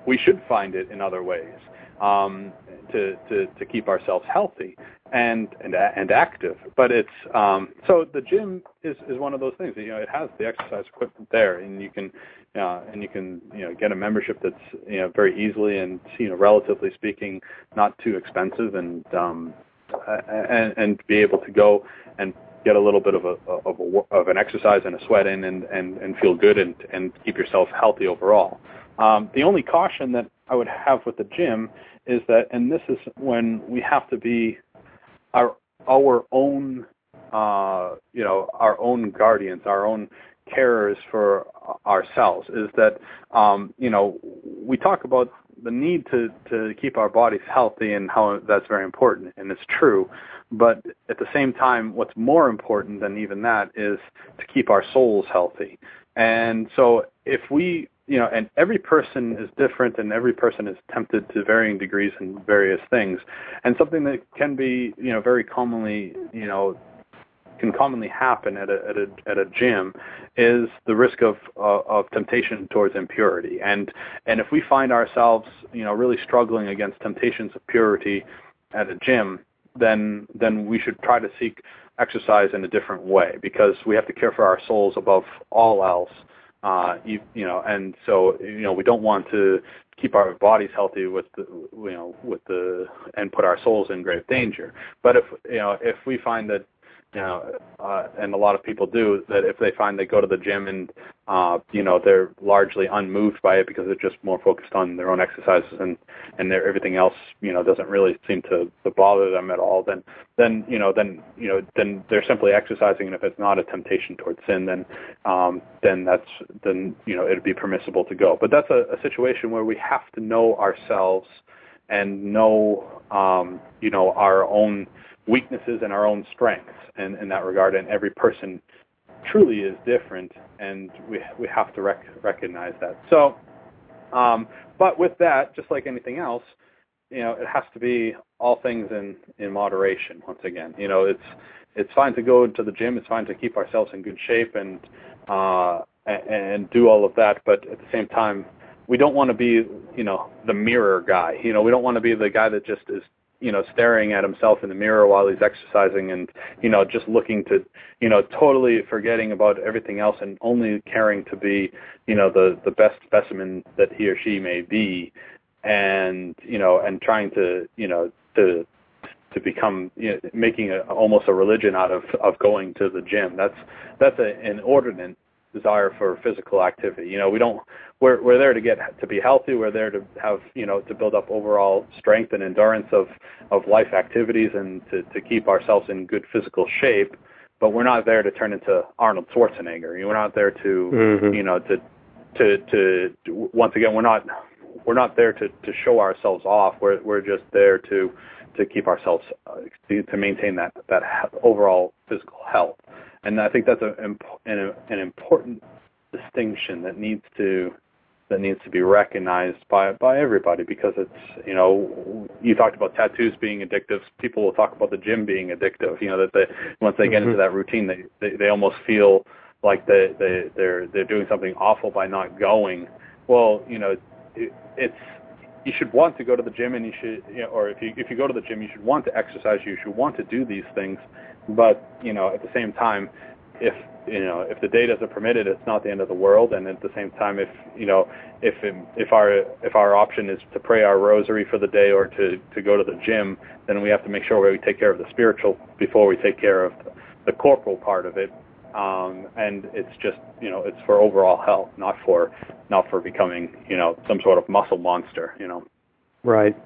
we should find it in other ways um, to, to, to keep ourselves healthy and and and active. But it's um, so the gym is is one of those things. You know, it has the exercise equipment there, and you can uh, and you can you know get a membership that's you know very easily and you know relatively speaking not too expensive and um, and and be able to go and get a little bit of a of a of an exercise and a sweat in and and and feel good and and keep yourself healthy overall. Um, the only caution that I would have with the gym is that, and this is when we have to be our our own, uh, you know, our own guardians, our own carers for ourselves. Is that, um, you know, we talk about the need to to keep our bodies healthy and how that's very important, and it's true. But at the same time, what's more important than even that is to keep our souls healthy. And so, if we you know, and every person is different, and every person is tempted to varying degrees in various things. And something that can be, you know, very commonly, you know, can commonly happen at a at a at a gym is the risk of uh, of temptation towards impurity. And and if we find ourselves, you know, really struggling against temptations of purity at a gym, then then we should try to seek exercise in a different way because we have to care for our souls above all else uh, you, you know, and so you know we don't want to keep our bodies healthy with the you know with the and put our souls in grave danger. But if you know if we find that you know, uh, and a lot of people do that if they find they go to the gym and uh, you know they're largely unmoved by it because they're just more focused on their own exercises and and their everything else you know doesn't really seem to, to bother them at all then then you know then you know then they're simply exercising and if it's not a temptation towards sin then um, then that's then you know it'd be permissible to go. But that's a, a situation where we have to know ourselves and know um, you know our own weaknesses and our own strengths in, in that regard. And every person truly is different, and we we have to rec- recognize that. So, um, but with that, just like anything else, you know, it has to be all things in in moderation. Once again, you know, it's it's fine to go to the gym. It's fine to keep ourselves in good shape and uh, and, and do all of that. But at the same time, we don't want to be, you know, the mirror guy. You know, we don't want to be the guy that just is you know staring at himself in the mirror while he's exercising and you know just looking to you know totally forgetting about everything else and only caring to be you know the the best specimen that he or she may be and you know and trying to you know to to become you know, making a, almost a religion out of of going to the gym. That's that's a, an inordinate desire for physical activity you know we don't we're we're there to get to be healthy we're there to have you know to build up overall strength and endurance of of life activities and to to keep ourselves in good physical shape but we're not there to turn into Arnold Schwarzenegger we're not there to mm-hmm. you know to to to once again we're not we're not there to, to show ourselves off. We're we're just there to to keep ourselves uh, to, to maintain that that overall physical health. And I think that's a, an, an important distinction that needs to that needs to be recognized by by everybody because it's you know you talked about tattoos being addictive. People will talk about the gym being addictive you know that they once they get mm-hmm. into that routine they, they they almost feel like they they they're they're doing something awful by not going. Well you know it, it's you should want to go to the gym and you should you know, or if you if you go to the gym you should want to exercise. You should want to do these things but you know at the same time if you know if the day doesn't permit it it's not the end of the world and at the same time if you know if if our if our option is to pray our rosary for the day or to to go to the gym then we have to make sure we take care of the spiritual before we take care of the corporal part of it um, and it's just you know it's for overall health, not for not for becoming you know some sort of muscle monster. You know. Right.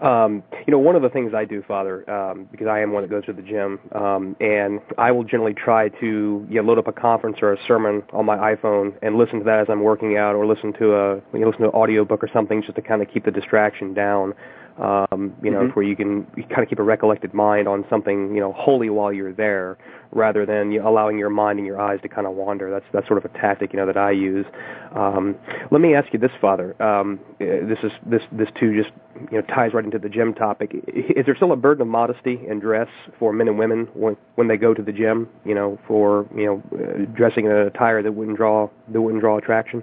Um, you know, one of the things I do, Father, um, because I am one that goes to the gym, um, and I will generally try to you know, load up a conference or a sermon on my iPhone and listen to that as I'm working out, or listen to a you know, listen to an audio book or something, just to kind of keep the distraction down um, you know, mm-hmm. where you can you kind of keep a recollected mind on something, you know, holy while you're there, rather than you know, allowing your mind and your eyes to kind of wander. That's that's sort of a tactic, you know, that I use. Um, let me ask you this, Father. Um, this is this this too just you know ties right into the gym topic. Is there still a burden of modesty in dress for men and women when when they go to the gym? You know, for you know, uh, dressing in a attire that wouldn't draw that wouldn't draw attraction.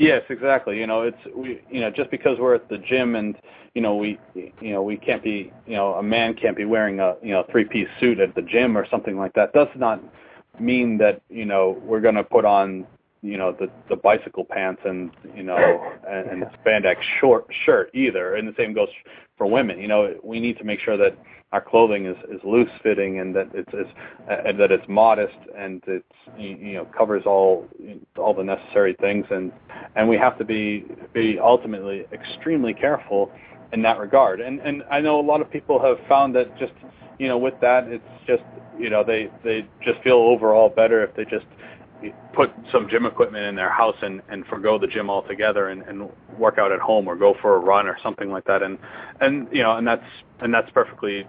Yes, exactly. You know, it's we you know just because we're at the gym and you know we you know we can't be you know a man can't be wearing a you know three piece suit at the gym or something like that does not mean that you know we're going to put on you know the the bicycle pants and you know *laughs* and, and spandex short shirt either. And the same goes for women. You know we need to make sure that our clothing is, is loose fitting and that it's, it's and that it's modest and it's you know covers all all the necessary things. And and we have to be be ultimately extremely careful in that regard. And and I know a lot of people have found that just you know with that it's just you know they they just feel overall better if they just put some gym equipment in their house and and forego the gym altogether and and work out at home or go for a run or something like that and and you know and that's and that's perfectly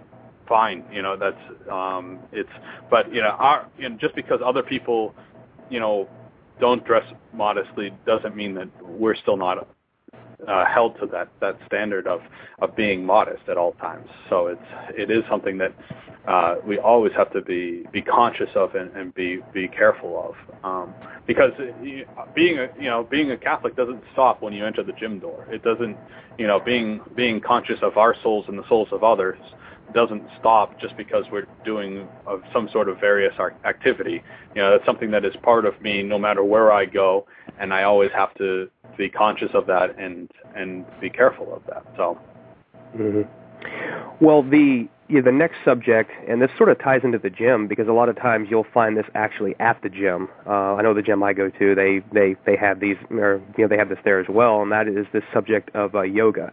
fine. You know, that's um, it's. But you know, our you know, just because other people, you know, don't dress modestly doesn't mean that we're still not uh, held to that that standard of of being modest at all times. So it's it is something that uh, we always have to be be conscious of and, and be be careful of um, because being a you know being a Catholic doesn't stop when you enter the gym door. It doesn't you know being being conscious of our souls and the souls of others doesn't stop just because we're doing uh, some sort of various activity. You know, that's something that is part of me no matter where I go, and I always have to be conscious of that and and be careful of that. So. Mm-hmm. Well, the yeah, the next subject, and this sort of ties into the gym because a lot of times you'll find this actually at the gym. Uh, I know the gym I go to, they they they have these, or you know, they have this there as well, and that is this subject of uh, yoga.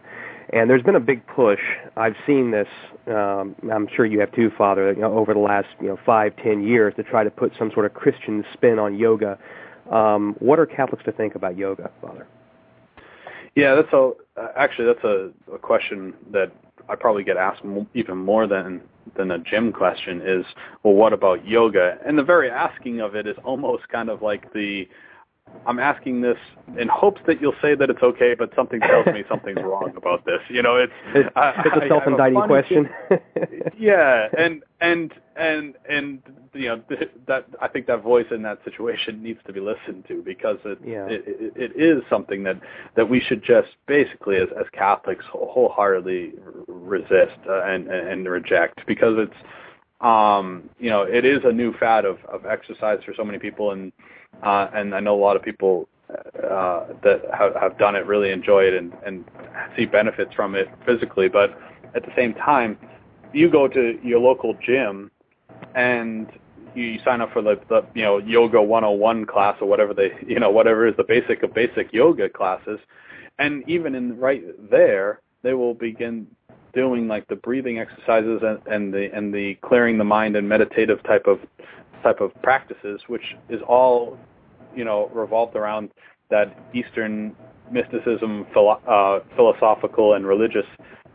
And there's been a big push. I've seen this. Um, I'm sure you have too, Father. You know, over the last you know five, ten years, to try to put some sort of Christian spin on yoga. Um, what are Catholics to think about yoga, Father? Yeah, that's a actually that's a, a question that I probably get asked even more than than a gym question. Is well, what about yoga? And the very asking of it is almost kind of like the I'm asking this in hopes that you'll say that it's okay, but something tells me something's *laughs* wrong about this. You know, it's it's, it's a self-indicting question. *laughs* yeah, and and and and you know that I think that voice in that situation needs to be listened to because it yeah. it, it, it is something that that we should just basically as as Catholics wholeheartedly resist uh, and and reject because it's um you know it is a new fad of of exercise for so many people and uh, and I know a lot of people uh, that have, have done it really enjoy it and, and see benefits from it physically. But at the same time, you go to your local gym and you sign up for the, the you know yoga 101 class or whatever they *laughs* you know whatever is the basic of basic yoga classes, and even in right there they will begin doing like the breathing exercises and, and the and the clearing the mind and meditative type of type of practices, which is all, you know, revolved around that Eastern mysticism, philo- uh, philosophical and religious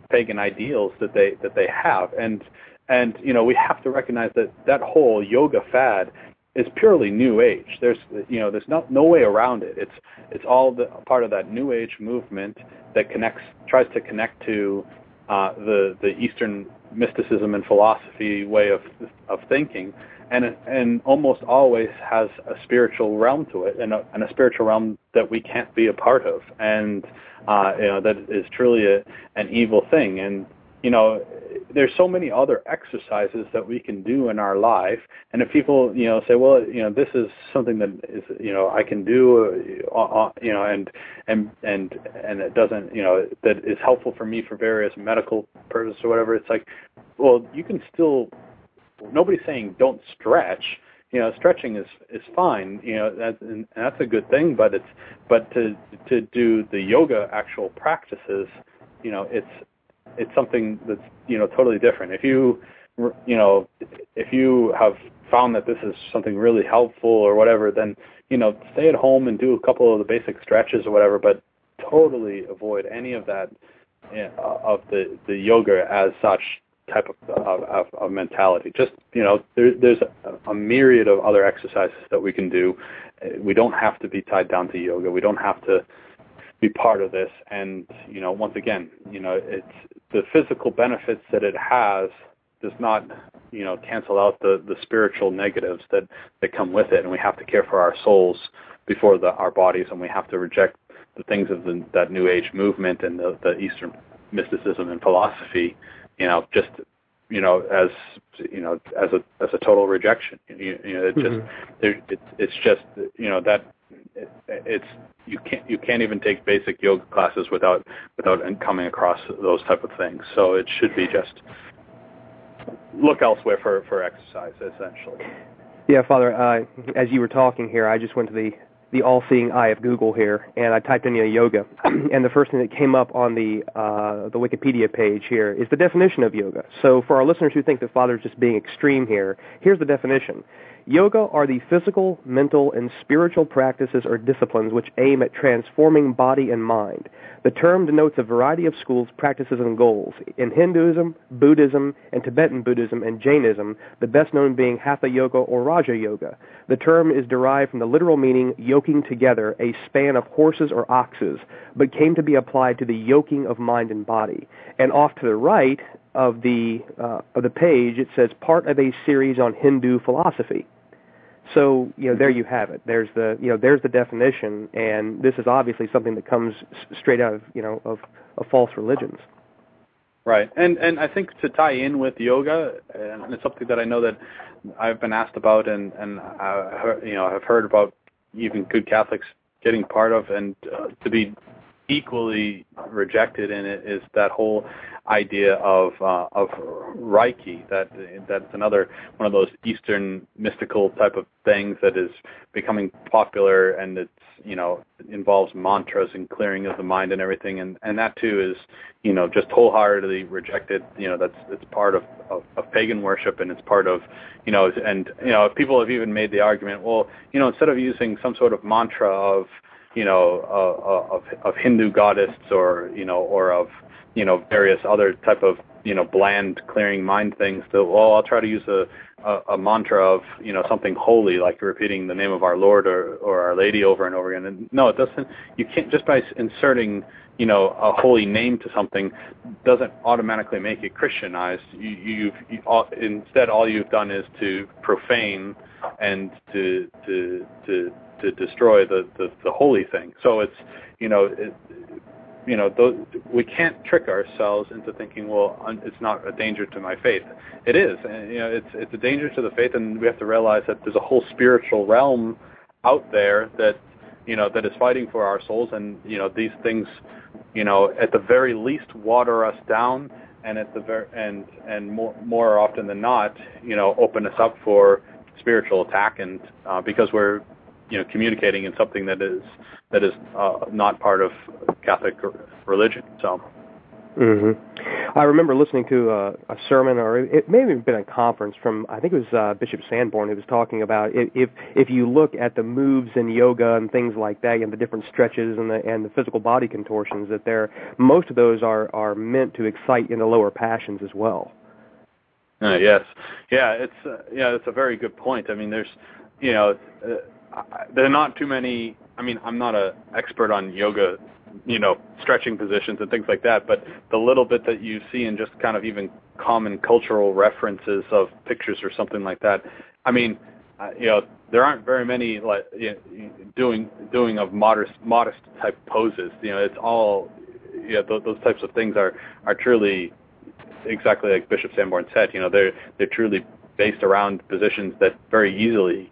pagan ideals that they that they have, and and you know we have to recognize that that whole yoga fad is purely new age. There's you know there's no no way around it. It's it's all the part of that new age movement that connects tries to connect to uh, the the Eastern mysticism and philosophy way of of thinking and and almost always has a spiritual realm to it, and a, and a spiritual realm that we can't be a part of, and uh, you know that is truly a, an evil thing. And you know, there's so many other exercises that we can do in our life, and if people you know say, well, you know, this is something that is you know I can do, uh, uh, you know, and and and and it doesn't you know that is helpful for me for various medical purposes or whatever. It's like, well, you can still nobody's saying don't stretch. You know, stretching is is fine. You know, that's and that's a good thing. But it's but to to do the yoga actual practices, you know, it's it's something that's you know totally different. If you you know if you have found that this is something really helpful or whatever, then you know stay at home and do a couple of the basic stretches or whatever. But totally avoid any of that know, of the the yoga as such type of, of, of mentality. Just you know, there, there's a, a myriad of other exercises that we can do. We don't have to be tied down to yoga. We don't have to be part of this. And you know, once again, you know, it's the physical benefits that it has does not you know cancel out the the spiritual negatives that that come with it. And we have to care for our souls before the, our bodies, and we have to reject the things of the, that New Age movement and the, the Eastern mysticism and philosophy you know, just you know, as you know, as a as a total rejection. You, you know, it just mm-hmm. there, it, it's just you know that it, it's you can't you can't even take basic yoga classes without without coming across those type of things. So it should be just look elsewhere for for exercise essentially. Yeah, Father. Uh, as you were talking here, I just went to the the all-seeing eye of Google here, and I typed in you know, yoga, *clears throat* and the first thing that came up on the uh, the Wikipedia page here is the definition of yoga. So for our listeners who think that Father's just being extreme here, here's the definition: Yoga are the physical, mental, and spiritual practices or disciplines which aim at transforming body and mind. The term denotes a variety of schools, practices, and goals. In Hinduism, Buddhism, and Tibetan Buddhism and Jainism, the best known being Hatha Yoga or Raja Yoga. The term is derived from the literal meaning yoking together a span of horses or oxes, but came to be applied to the yoking of mind and body. And off to the right of the uh, of the page, it says part of a series on Hindu philosophy. So you know there you have it. There's the you know there's the definition, and this is obviously something that comes straight out of you know of, of false religions. Right, and and I think to tie in with yoga, and it's something that I know that I've been asked about, and and I you know I've heard about even good Catholics getting part of, and uh, to be equally rejected in it is that whole idea of uh, of Reiki. That that's another one of those Eastern mystical type of things that is becoming popular, and it's you know involves mantras and clearing of the mind and everything, and and that too is you know just wholeheartedly rejected. You know that's it's part of, of of pagan worship, and it's part of you know and you know people have even made the argument, well you know instead of using some sort of mantra of you know, uh, uh, of, of Hindu goddess or, you know, or of, you know, various other type of you know bland clearing mind things to well I'll try to use a, a a mantra of you know something holy like repeating the name of our Lord or or Our Lady over and over again. And no it doesn't you can't just by inserting you know a holy name to something doesn't automatically make it Christianized. You you've you, all, instead all you've done is to profane and to to to to destroy the the, the holy thing so it's you know it, you know, those, we can't trick ourselves into thinking, well, it's not a danger to my faith. It is, and you know, it's it's a danger to the faith, and we have to realize that there's a whole spiritual realm out there that you know that is fighting for our souls, and you know, these things, you know, at the very least, water us down, and at the very and and more more often than not, you know, open us up for spiritual attack, and uh, because we're you know communicating in something that is that is uh, not part of Catholic religion. So. Mm-hmm. I remember listening to a, a sermon, or it may have been a conference from I think it was uh, Bishop Sanborn who was talking about if if you look at the moves in yoga and things like that, and the different stretches and the and the physical body contortions, that there most of those are are meant to excite in the lower passions as well. Uh, yes, yeah, it's uh, yeah, it's a very good point. I mean, there's you know. Uh, there are not too many. I mean, I'm not an expert on yoga, you know, stretching positions and things like that, but the little bit that you see in just kind of even common cultural references of pictures or something like that. I mean, uh, you know, there aren't very many like you know, doing doing of modest modest type poses. You know, it's all yeah, you know, th- those types of things are are truly exactly like Bishop Sanborn said. You know, they're they're truly based around positions that very easily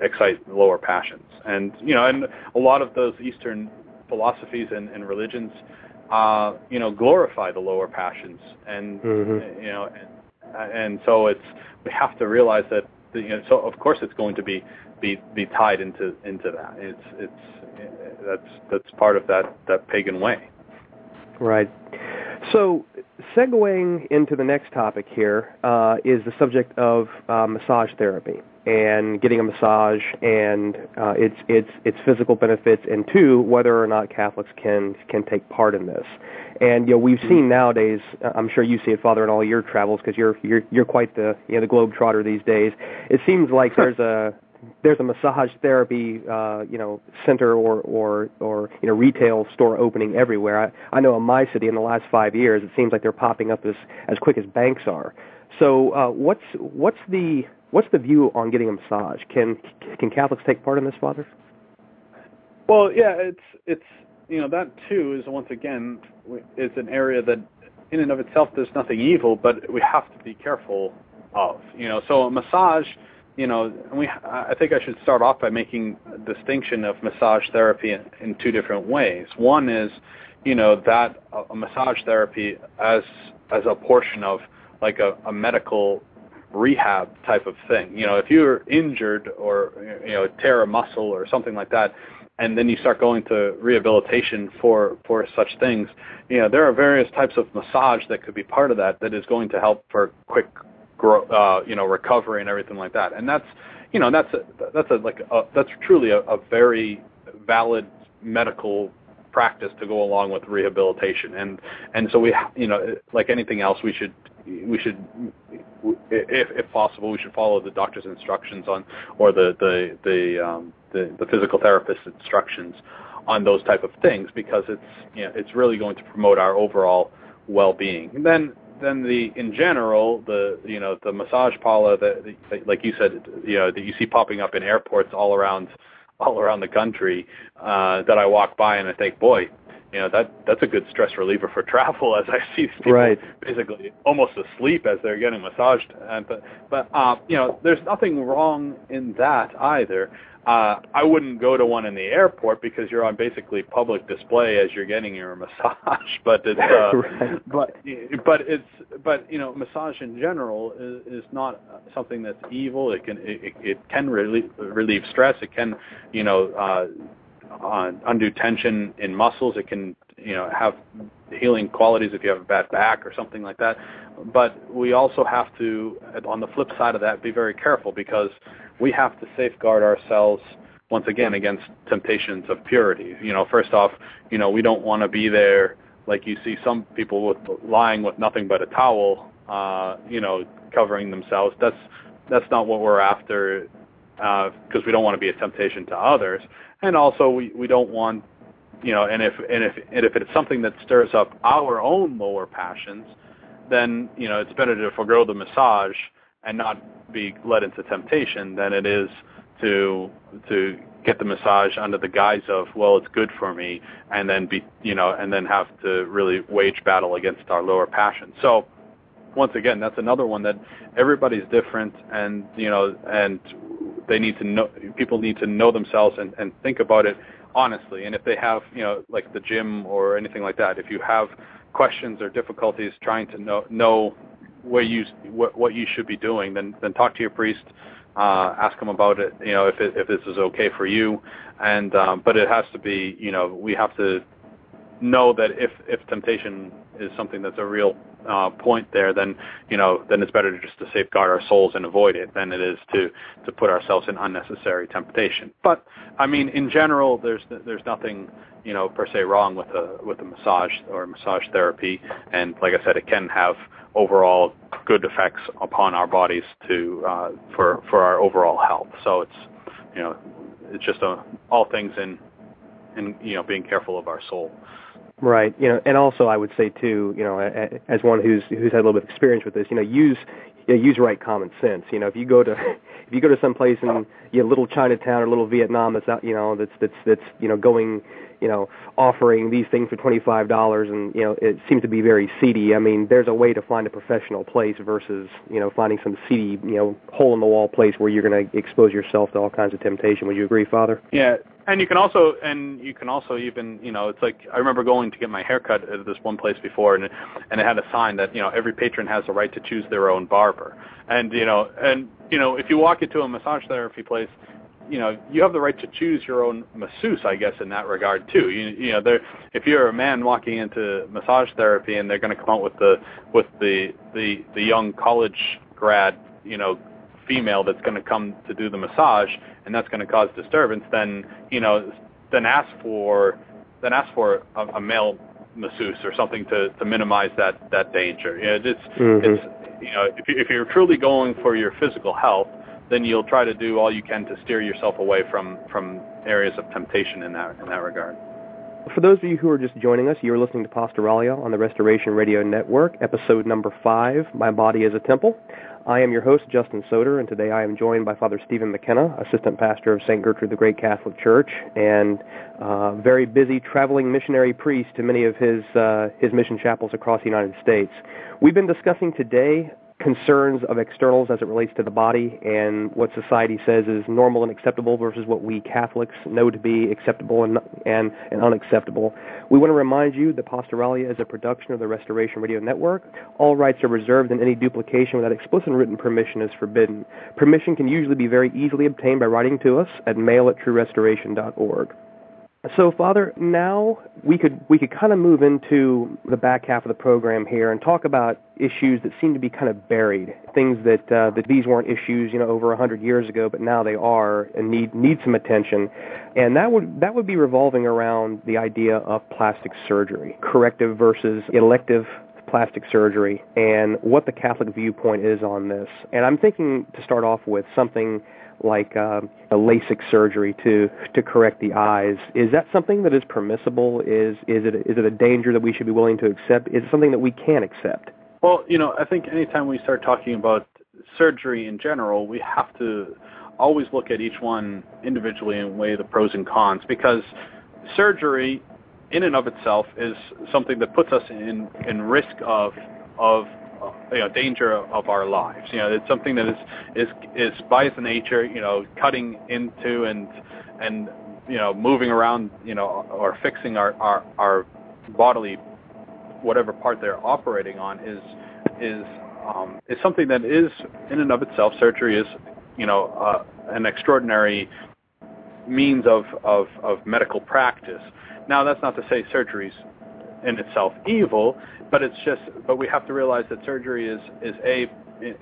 excite lower passions. And you know, and a lot of those Eastern philosophies and, and religions, uh, you know, glorify the lower passions, and mm-hmm. you know, and, and so it's we have to realize that the, you know, so of course it's going to be be be tied into into that. It's it's that's that's part of that that pagan way. Right. So, segueing into the next topic here uh, is the subject of uh, massage therapy and getting a massage and uh, its its its physical benefits, and two, whether or not Catholics can can take part in this. And you know, we've seen nowadays. Uh, I'm sure you see it, Father, in all your travels because you're you're you're quite the you know the globe trotter these days. It seems like there's a there's a massage therapy uh, you know center or or or you know retail store opening everywhere. I, I know in my city in the last five years, it seems like they're popping up as as quick as banks are. So uh, what's what's the What's the view on getting a massage? Can can Catholics take part in this, Father? Well, yeah, it's it's you know that too is once again is an area that in and of itself there's nothing evil, but we have to be careful of. You know, so a massage, you know, we I think I should start off by making a distinction of massage therapy in, in two different ways. One is, you know, that a, massage therapy as as a portion of like a, a medical rehab type of thing. You know, if you're injured or you know tear a muscle or something like that, and then you start going to rehabilitation for for such things, you know, there are various types of massage that could be part of that that is going to help for quick grow, uh, you know, recovery and everything like that. And that's you know that's a, that's a like a, that's truly a, a very valid medical practice to go along with rehabilitation and and so we you know like anything else we should we should if, if possible, we should follow the doctor's instructions on, or the the the, um, the the physical therapist's instructions on those type of things because it's you know it's really going to promote our overall well-being. And then then the in general the you know the massage parlor that, like you said you know that you see popping up in airports all around all around the country uh, that I walk by and I think boy you know that that's a good stress reliever for *laughs* travel as I see people right. basically almost asleep as they're getting massaged and but but uh, you know there's nothing wrong in that either uh, I wouldn't go to one in the airport because you're on basically public display as you're getting your *laughs* massage. But it's uh, *laughs* right. but but it's but you know massage in general is, is not something that's evil. It can it, it can relieve, relieve stress. It can you know uh, uh, undue tension in muscles. It can, you know, have healing qualities if you have a bad back or something like that. But we also have to, on the flip side of that, be very careful because we have to safeguard ourselves once again against temptations of purity. You know, first off, you know, we don't want to be there like you see some people with lying with nothing but a towel, uh, you know, covering themselves. That's that's not what we're after because uh, we don't want to be a temptation to others, and also we we don't want you know, and if and if and if it's something that stirs up our own lower passions, then you know it's better to forego the massage and not be led into temptation than it is to to get the massage under the guise of well it's good for me and then be you know and then have to really wage battle against our lower passions. So once again that's another one that everybody's different and you know and they need to know people need to know themselves and, and think about it honestly and if they have you know like the gym or anything like that if you have questions or difficulties trying to know know where you what, what you should be doing then then talk to your priest uh, ask them about it, you know, if it, if this is okay for you. And um, but it has to be, you know, we have to know that if if temptation is something that's a real uh, point there, then you know, then it's better just to safeguard our souls and avoid it than it is to to put ourselves in unnecessary temptation. But I mean, in general, there's there's nothing you know per se wrong with a with a massage or massage therapy, and like I said, it can have overall good effects upon our bodies to uh, for for our overall health. So it's you know it's just a, all things in in you know being careful of our soul. Right. You know, and also I would say too, you know, as one who's who's had a little bit of experience with this, you know, use you know, use right common sense. You know, if you go to if you go to some place in you know, little Chinatown or little Vietnam that's out, you know, that's that's that's you know going you know, offering these things for twenty-five dollars, and you know, it seems to be very seedy. I mean, there's a way to find a professional place versus you know finding some seedy, you know, hole-in-the-wall place where you're going to expose yourself to all kinds of temptation. Would you agree, Father? Yeah, and you can also and you can also even you know it's like I remember going to get my haircut at this one place before and and it had a sign that you know every patron has the right to choose their own barber. And you know and you know if you walk into a massage therapy place you know you have the right to choose your own masseuse i guess in that regard too. You, you know there if you're a man walking into massage therapy and they're going to come out with the with the the the young college grad you know female that's going to come to do the massage and that's going to cause disturbance then you know then ask for then ask for a, a male masseuse or something to to minimize that that danger you know, it's mm-hmm. it's you know if you, if you're truly going for your physical health then you'll try to do all you can to steer yourself away from from areas of temptation in that in that regard. For those of you who are just joining us, you're listening to Pastoralia on the Restoration Radio Network, episode number five, My Body is a Temple. I am your host, Justin Soder, and today I am joined by Father Stephen McKenna, Assistant Pastor of St. Gertrude the Great Catholic Church, and uh, very busy traveling missionary priest to many of his, uh, his mission chapels across the United States. We've been discussing today concerns of externals as it relates to the body and what society says is normal and acceptable versus what we Catholics know to be acceptable and, and, and unacceptable. We want to remind you that Pastoralia is a production of the Restoration Radio Network. All rights are reserved and any duplication without explicit written permission is forbidden. Permission can usually be very easily obtained by writing to us at mail at truerestoration.org. So, Father, now we could we could kind of move into the back half of the program here and talk about issues that seem to be kind of buried, things that uh, that these weren't issues, you know, over a hundred years ago, but now they are and need need some attention, and that would that would be revolving around the idea of plastic surgery, corrective versus elective plastic surgery, and what the Catholic viewpoint is on this. And I'm thinking to start off with something like uh, a LASIK surgery to to correct the eyes. Is that something that is permissible? Is is it is it a danger that we should be willing to accept? Is it something that we can accept? Well, you know, I think anytime we start talking about surgery in general, we have to always look at each one individually and weigh the pros and cons because surgery in and of itself is something that puts us in in risk of of you know, danger of our lives. You know, it's something that is is is by its nature, you know, cutting into and and you know moving around, you know, or fixing our our, our bodily whatever part they're operating on is is um, is something that is in and of itself. Surgery is you know uh, an extraordinary means of, of of medical practice. Now, that's not to say surgery's in itself evil, but it's just but we have to realize that surgery is is a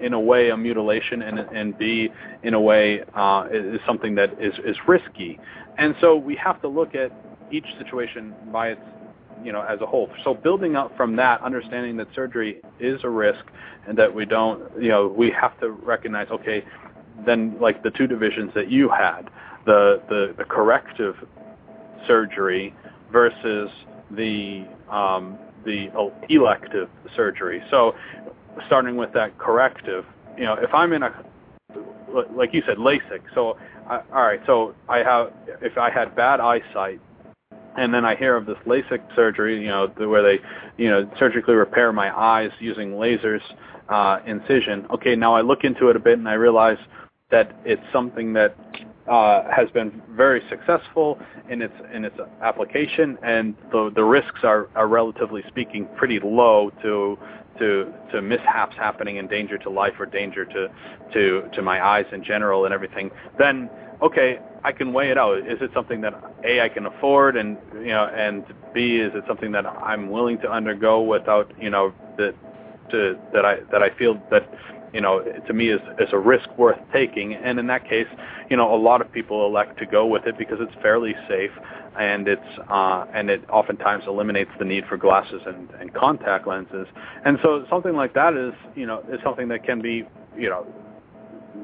in a way a mutilation and and b in a way uh, is something that is is risky, and so we have to look at each situation by its you know, as a whole. So building up from that, understanding that surgery is a risk, and that we don't, you know, we have to recognize, okay, then like the two divisions that you had, the the, the corrective surgery versus the um, the elective surgery. So starting with that corrective, you know, if I'm in a like you said, LASIK. So, I, all right. So I have, if I had bad eyesight, and then I hear of this LASIK surgery, you know, where they, you know, surgically repair my eyes using lasers, uh, incision. Okay, now I look into it a bit and I realize that it's something that uh, has been very successful in its in its application, and the the risks are, are relatively speaking pretty low to to to mishaps happening and danger to life or danger to to to my eyes in general and everything. Then okay, I can weigh it out. Is it something that a I can afford, and you know, and b is it something that I'm willing to undergo without you know that to that I that I feel that you know to me is is a risk worth taking. And in that case, you know, a lot of people elect to go with it because it's fairly safe and it's uh, and it oftentimes eliminates the need for glasses and, and contact lenses. And so something like that is you know is something that can be you know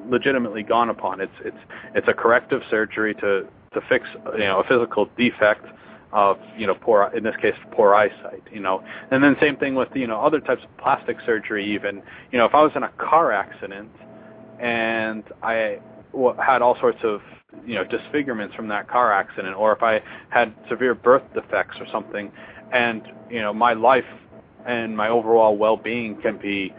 legitimately gone upon. It's it's it's a corrective surgery to to fix you know a physical defect of you know poor in this case poor eyesight you know. And then same thing with you know other types of plastic surgery even. You know if I was in a car accident and I had all sorts of you know disfigurements from that car accident or if I had severe birth defects or something and you know my life and my overall well-being can be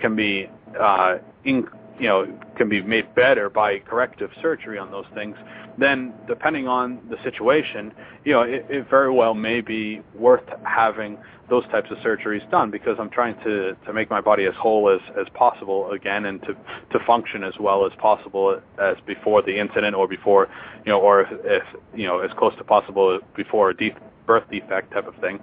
can be uh, in, you know can be made better by corrective surgery on those things, then depending on the situation, you know it, it very well may be worth having those types of surgeries done because I'm trying to to make my body as whole as as possible again and to to function as well as possible as before the incident or before you know or if, if you know as close to possible before a de- birth defect type of thing.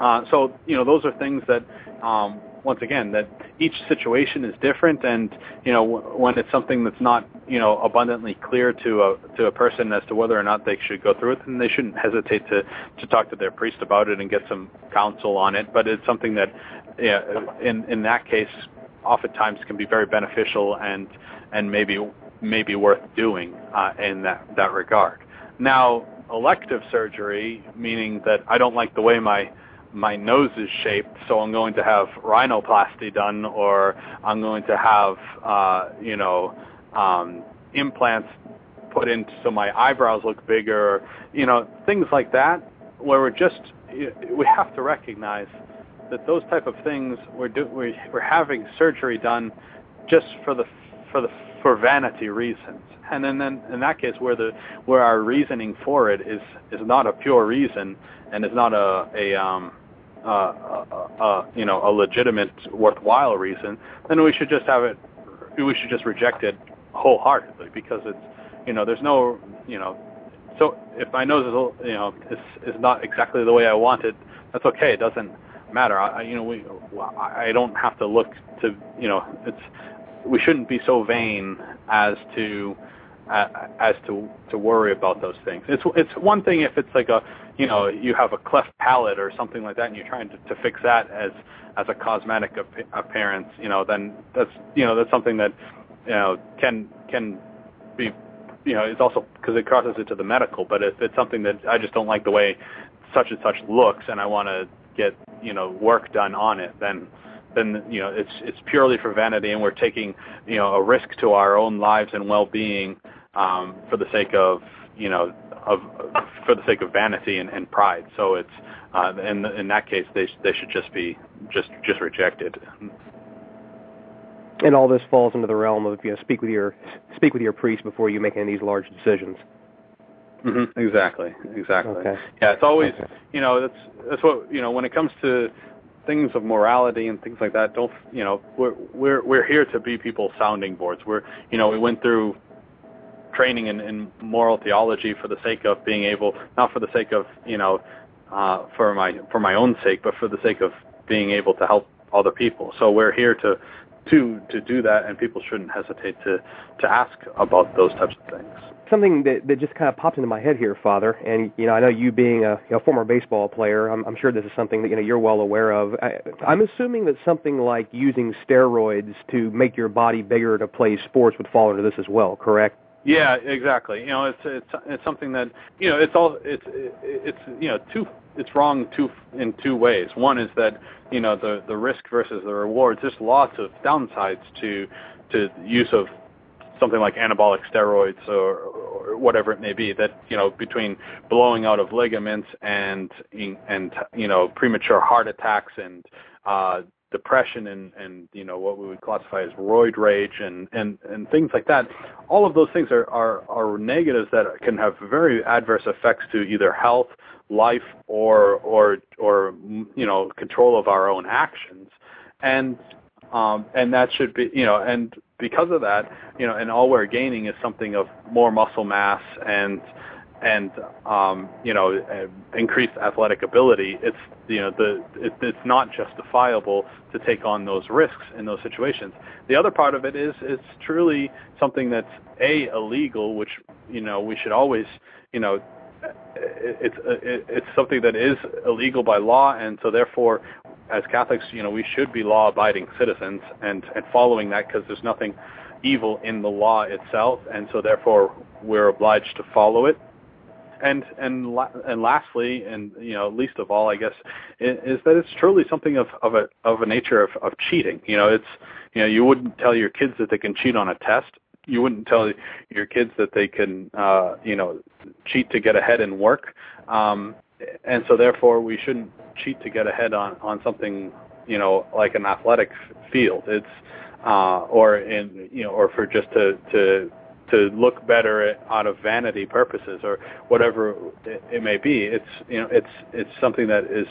Uh, so you know those are things that um, once again that each situation is different and you know when it's something that's not you know abundantly clear to a to a person as to whether or not they should go through it then they shouldn't hesitate to to talk to their priest about it and get some counsel on it. But it's something that yeah, in in that case oftentimes can be very beneficial and and maybe maybe worth doing uh, in that that regard. Now elective surgery meaning that I don't like the way my my nose is shaped, so I'm going to have rhinoplasty done, or I'm going to have, uh, you know, um, implants put in so my eyebrows look bigger, you know, things like that, where we're just, we have to recognize that those type of things we're do, we, we're having surgery done just for the for the for vanity reasons. And then, then in that case where the where our reasoning for it is is not a pure reason and is not a a um uh, uh, uh, you know, a legitimate, worthwhile reason, then we should just have it. We should just reject it wholeheartedly because it's, you know, there's no, you know, so if my nose is, you know, is is not exactly the way I want it, that's okay. It doesn't matter. I, you know, we, I don't have to look to, you know, it's, we shouldn't be so vain as to uh, as to to worry about those things. It's it's one thing if it's like a you know you have a cleft palate or something like that, and you're trying to, to fix that as as a cosmetic ap- appearance. You know, then that's you know that's something that you know can can be you know it's also because it crosses into the medical. But if it's something that I just don't like the way such and such looks, and I want to get you know work done on it, then then you know it's it's purely for vanity, and we're taking you know a risk to our own lives and well-being um, for the sake of you know of for the sake of vanity and, and pride. So it's uh, in in that case they they should just be just just rejected. And all this falls into the realm of you know speak with your speak with your priest before you make any of these large decisions. Mm-hmm. Exactly. Exactly. Okay. Yeah, it's always Okay. you know that's that's what you know when it comes to things of morality and things like that. Don't you know we're we're we're here to be people's sounding boards. We're you know we went through training in, in moral theology for the sake of being able, not for the sake of, you know, uh, for my for my own sake, but for the sake of being able to help other people. So we're here to to to do that, and people shouldn't hesitate to to ask about those types of things. Something that that just kind of popped into my head here, Father, and you know I know you being a you know, former baseball player, I'm, I'm sure this is something that you know you're well aware of. I, I'm assuming that something like using steroids to make your body bigger to play sports would fall into this as well, correct? Yeah, exactly. You know, it's it's it's something that you know it's all it's it's you know two it's wrong two in two ways. One is that you know the the risk versus the rewards. There's lots of downsides to to use of something like anabolic steroids or, or whatever it may be. That you know between blowing out of ligaments and and you know premature heart attacks and uh, depression and and you know what we would classify as roid rage and and and things like that all of those things are are are negatives that can have very adverse effects to either health life or or or you know control of our own actions. And um and that should be you know and because of that you know and all we're gaining is something of more muscle mass and and um, you know uh, increased athletic ability, it's you know the it, it's not justifiable to take on those risks in those situations. The other part of it is it's truly something that's a illegal, which you know we should always you know it's it, it's something that is illegal by law, and so therefore, as Catholics, you know we should be law-abiding citizens and and following that because there's nothing evil in the law itself, and so therefore we're obliged to follow it and and and lastly, and you know, least of all, I guess, is, that it's truly something of of a of a nature of of cheating. You know, it's you know, you wouldn't tell your kids that they can cheat on a test. You wouldn't tell your kids that they can, uh, you know, cheat to get ahead in work. Um, and so therefore, we shouldn't cheat to get ahead on on something, you know, like an athletic field. It's uh, or in you know, or for just to to to look better out of vanity purposes or whatever it, it may be. It's you know it's it's something that is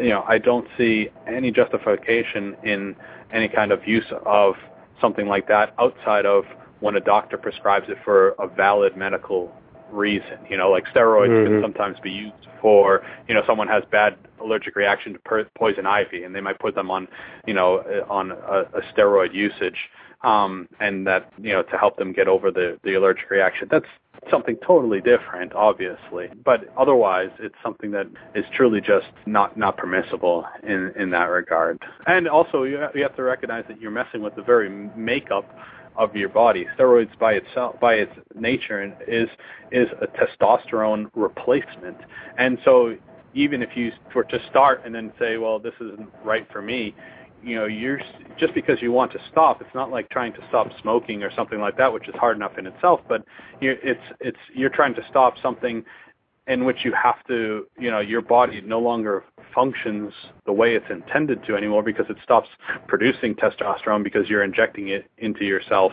you know I don't see any justification in any kind of use of something like that outside of when a doctor prescribes it for a valid medical reason. You know, like steroids mm-hmm. can sometimes be used for, you know, someone has bad allergic reaction to per- poison ivy, and they might put them on, you know, on a, a steroid usage um, and that you know to help them get over the the allergic reaction. That's something totally different, obviously, but otherwise it's something that is truly just not not permissible in in that regard. And also you have, you have to recognize that you're messing with the very makeup of your body. Steroids by itself, by its nature, is is a testosterone replacement, and so even if you were to start and then say, well, this isn't right for me, you know you're just because you want to stop it's not like trying to stop smoking or something like that which is hard enough in itself but you're it's it's you're trying to stop something in which you have to you know your body no longer functions the way it's intended to anymore because it stops producing testosterone because you're injecting it into yourself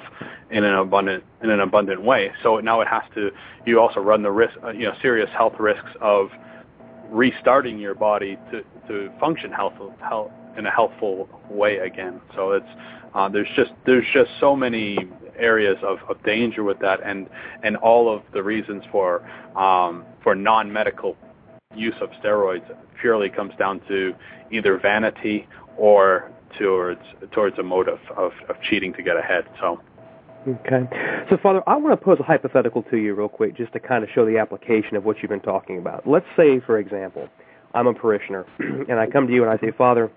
in an abundant in an abundant way. So now it has to you also run the risk uh, you know serious health risks of restarting your body to to function health health in a helpful way again. So it's uh, there's just there's just so many areas of, of danger with that, and and all of the reasons for um, for non-medical use of steroids purely comes down to either vanity or towards towards a motive of, of cheating to get ahead. So. Okay. So, Father, I want to pose a hypothetical to you real quick just to kind of show the application of what you've been talking about. Let's say, for example, I'm a parishioner, *clears throat* and I come to you and I say, Father,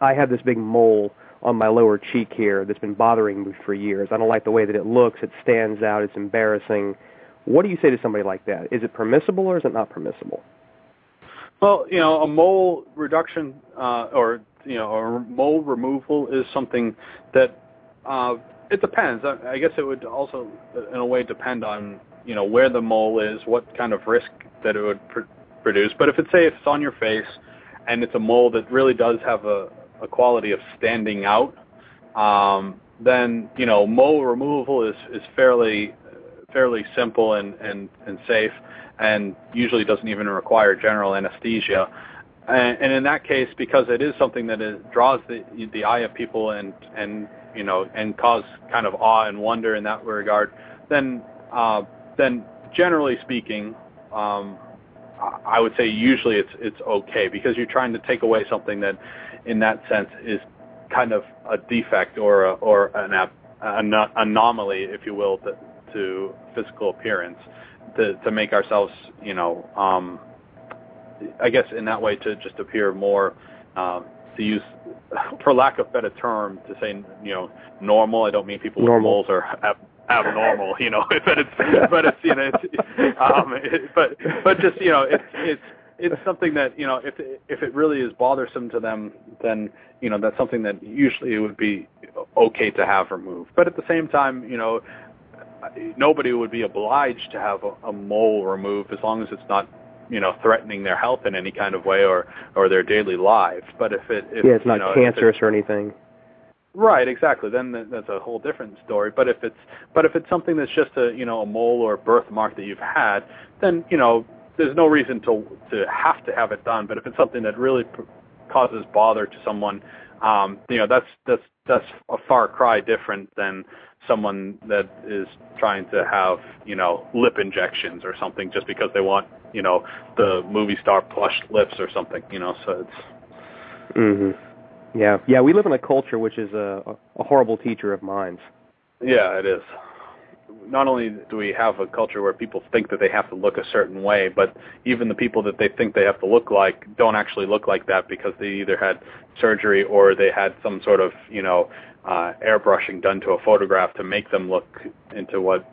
I have this big mole on my lower cheek here that's been bothering me for years. I don't like the way that it looks. It stands out. It's embarrassing. What do you say to somebody like that? Is it permissible or is it not permissible? Well, you know, a mole reduction uh, or you know, a mole removal is something that uh, it depends. I, I guess it would also, in a way, depend on you know where the mole is, what kind of risk that it would pr- produce. But if it's say if it's on your face and it's a mole that really does have a, a quality of standing out, um, then you know mole removal is is fairly fairly simple and and and safe, and usually doesn't even require general anesthesia. And, and in that case, because it is something that is, draws the the eye of people and and you know and cause kind of awe and wonder in that regard, then uh, then generally speaking, um, I would say usually it's it's okay because you're trying to take away something that, in that sense, is kind of a defect or a, or an, an anomaly, if you will, to, to physical appearance, to to make ourselves, you know, um, I guess in that way to just appear more, um, to use, *laughs* for lack of better term, to say, you know, normal. I don't mean people normal. with moles or ab- abnormal, *laughs* you know, *laughs* but it's but it's you know, it's, um, it, but but just you know, it's it's it's something that you know if if it really is bothersome to them then you know that's something that usually it would be okay to have removed but at the same time you know nobody would be obliged to have a, a mole removed as long as it's not you know threatening their health in any kind of way or or their daily lives but if it if, yeah it's not you know, cancerous or anything Right, exactly. Then that's a whole different story. But if it's but if it's something that's just a you know a mole or a birthmark that you've had, then you know there's no reason to to have to have it done. But if it's something that really causes bother to someone, um, you know, that's that's that's a far cry different than someone that is trying to have you know lip injections or something just because they want you know the movie star plush lips or something. You know, so it's. Mhm. Yeah, yeah. We live in a culture which is a, a horrible teacher of minds. Yeah, it is not only do we have a culture where people think that they have to look a certain way, but even the people that they think they have to look like don't actually look like that because they either had surgery or they had some sort of, you know, uh, airbrushing done to a photograph to make them look into what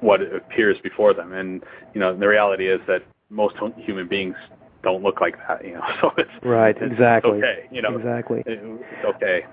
what appears before them. And you know, the reality is that most human beings don't look like that. You know, *laughs* so it's right, it's, exactly. It's okay, you know, exactly. It's okay.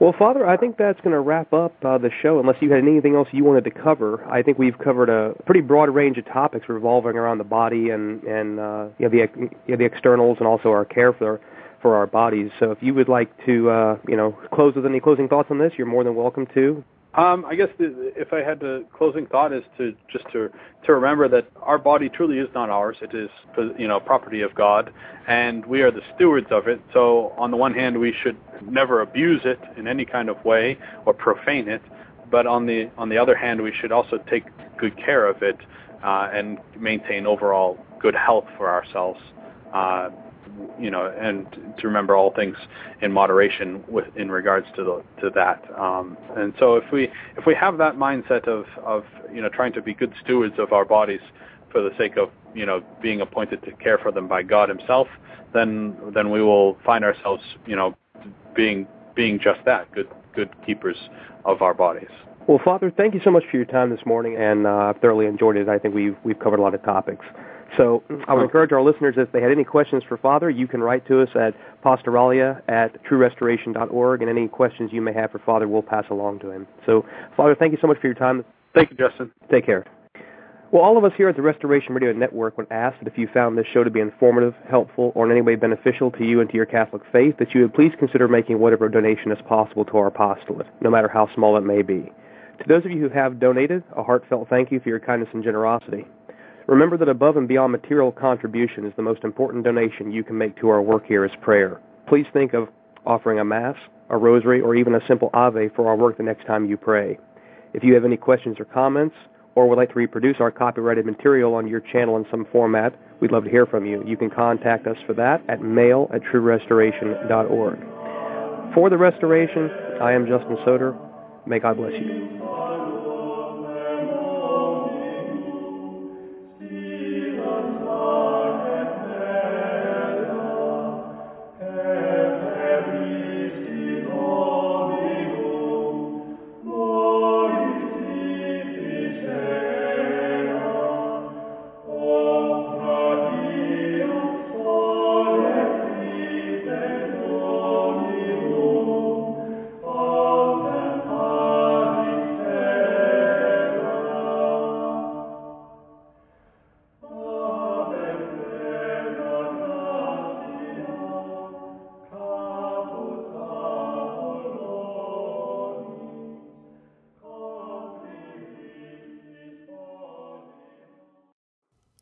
Well, Father, I think that's going to wrap up uh, the show. Unless you had anything else you wanted to cover, I think we've covered a pretty broad range of topics revolving around the body and and uh, you know, the you know, the externals and also our care for for our bodies. So, if you would like to uh, you know close with any closing thoughts on this, you're more than welcome to. Um, I guess the, if I had the closing thought is to just to to remember that our body truly is not ours. It is you know property of God, and we are the stewards of it. So on the one hand, we should never abuse it in any kind of way or profane it, but on the on the other hand, we should also take good care of it uh, and maintain overall good health for ourselves. Uh, you know, and to remember all things in moderation with in regards to the to that. Um, and so if we if we have that mindset of of you know trying to be good stewards of our bodies for the sake of you know being appointed to care for them by God Himself, then then we will find ourselves you know being being just that good good keepers of our bodies. Well, Father, thank you so much for your time this morning, and uh, I've thoroughly enjoyed it. I think we've we've covered a lot of topics. So I would oh. encourage our listeners, if they had any questions for Father, you can write to us at pastoralia at truerestoration.org, and any questions you may have for Father, we'll pass along to him. So, Father, thank you so much for your time. Thank you, Justin. Take care. Well, all of us here at the Restoration Radio Network would ask that if you found this show to be informative, helpful, or in any way beneficial to you and to your Catholic faith, that you would please consider making whatever donation is possible to our apostolate, no matter how small it may be. To those of you who have donated, a heartfelt thank you for your kindness and generosity. Remember that above and beyond material contribution is the most important donation you can make to our work here is prayer. Please think of offering a Mass, a Rosary, or even a simple Ave for our work the next time you pray. If you have any questions or comments, or would like to reproduce our copyrighted material on your channel in some format, we'd love to hear from you. You can contact us for that at mail at truerestoration.org. For the Restoration, I am Justin Soder. May God bless you.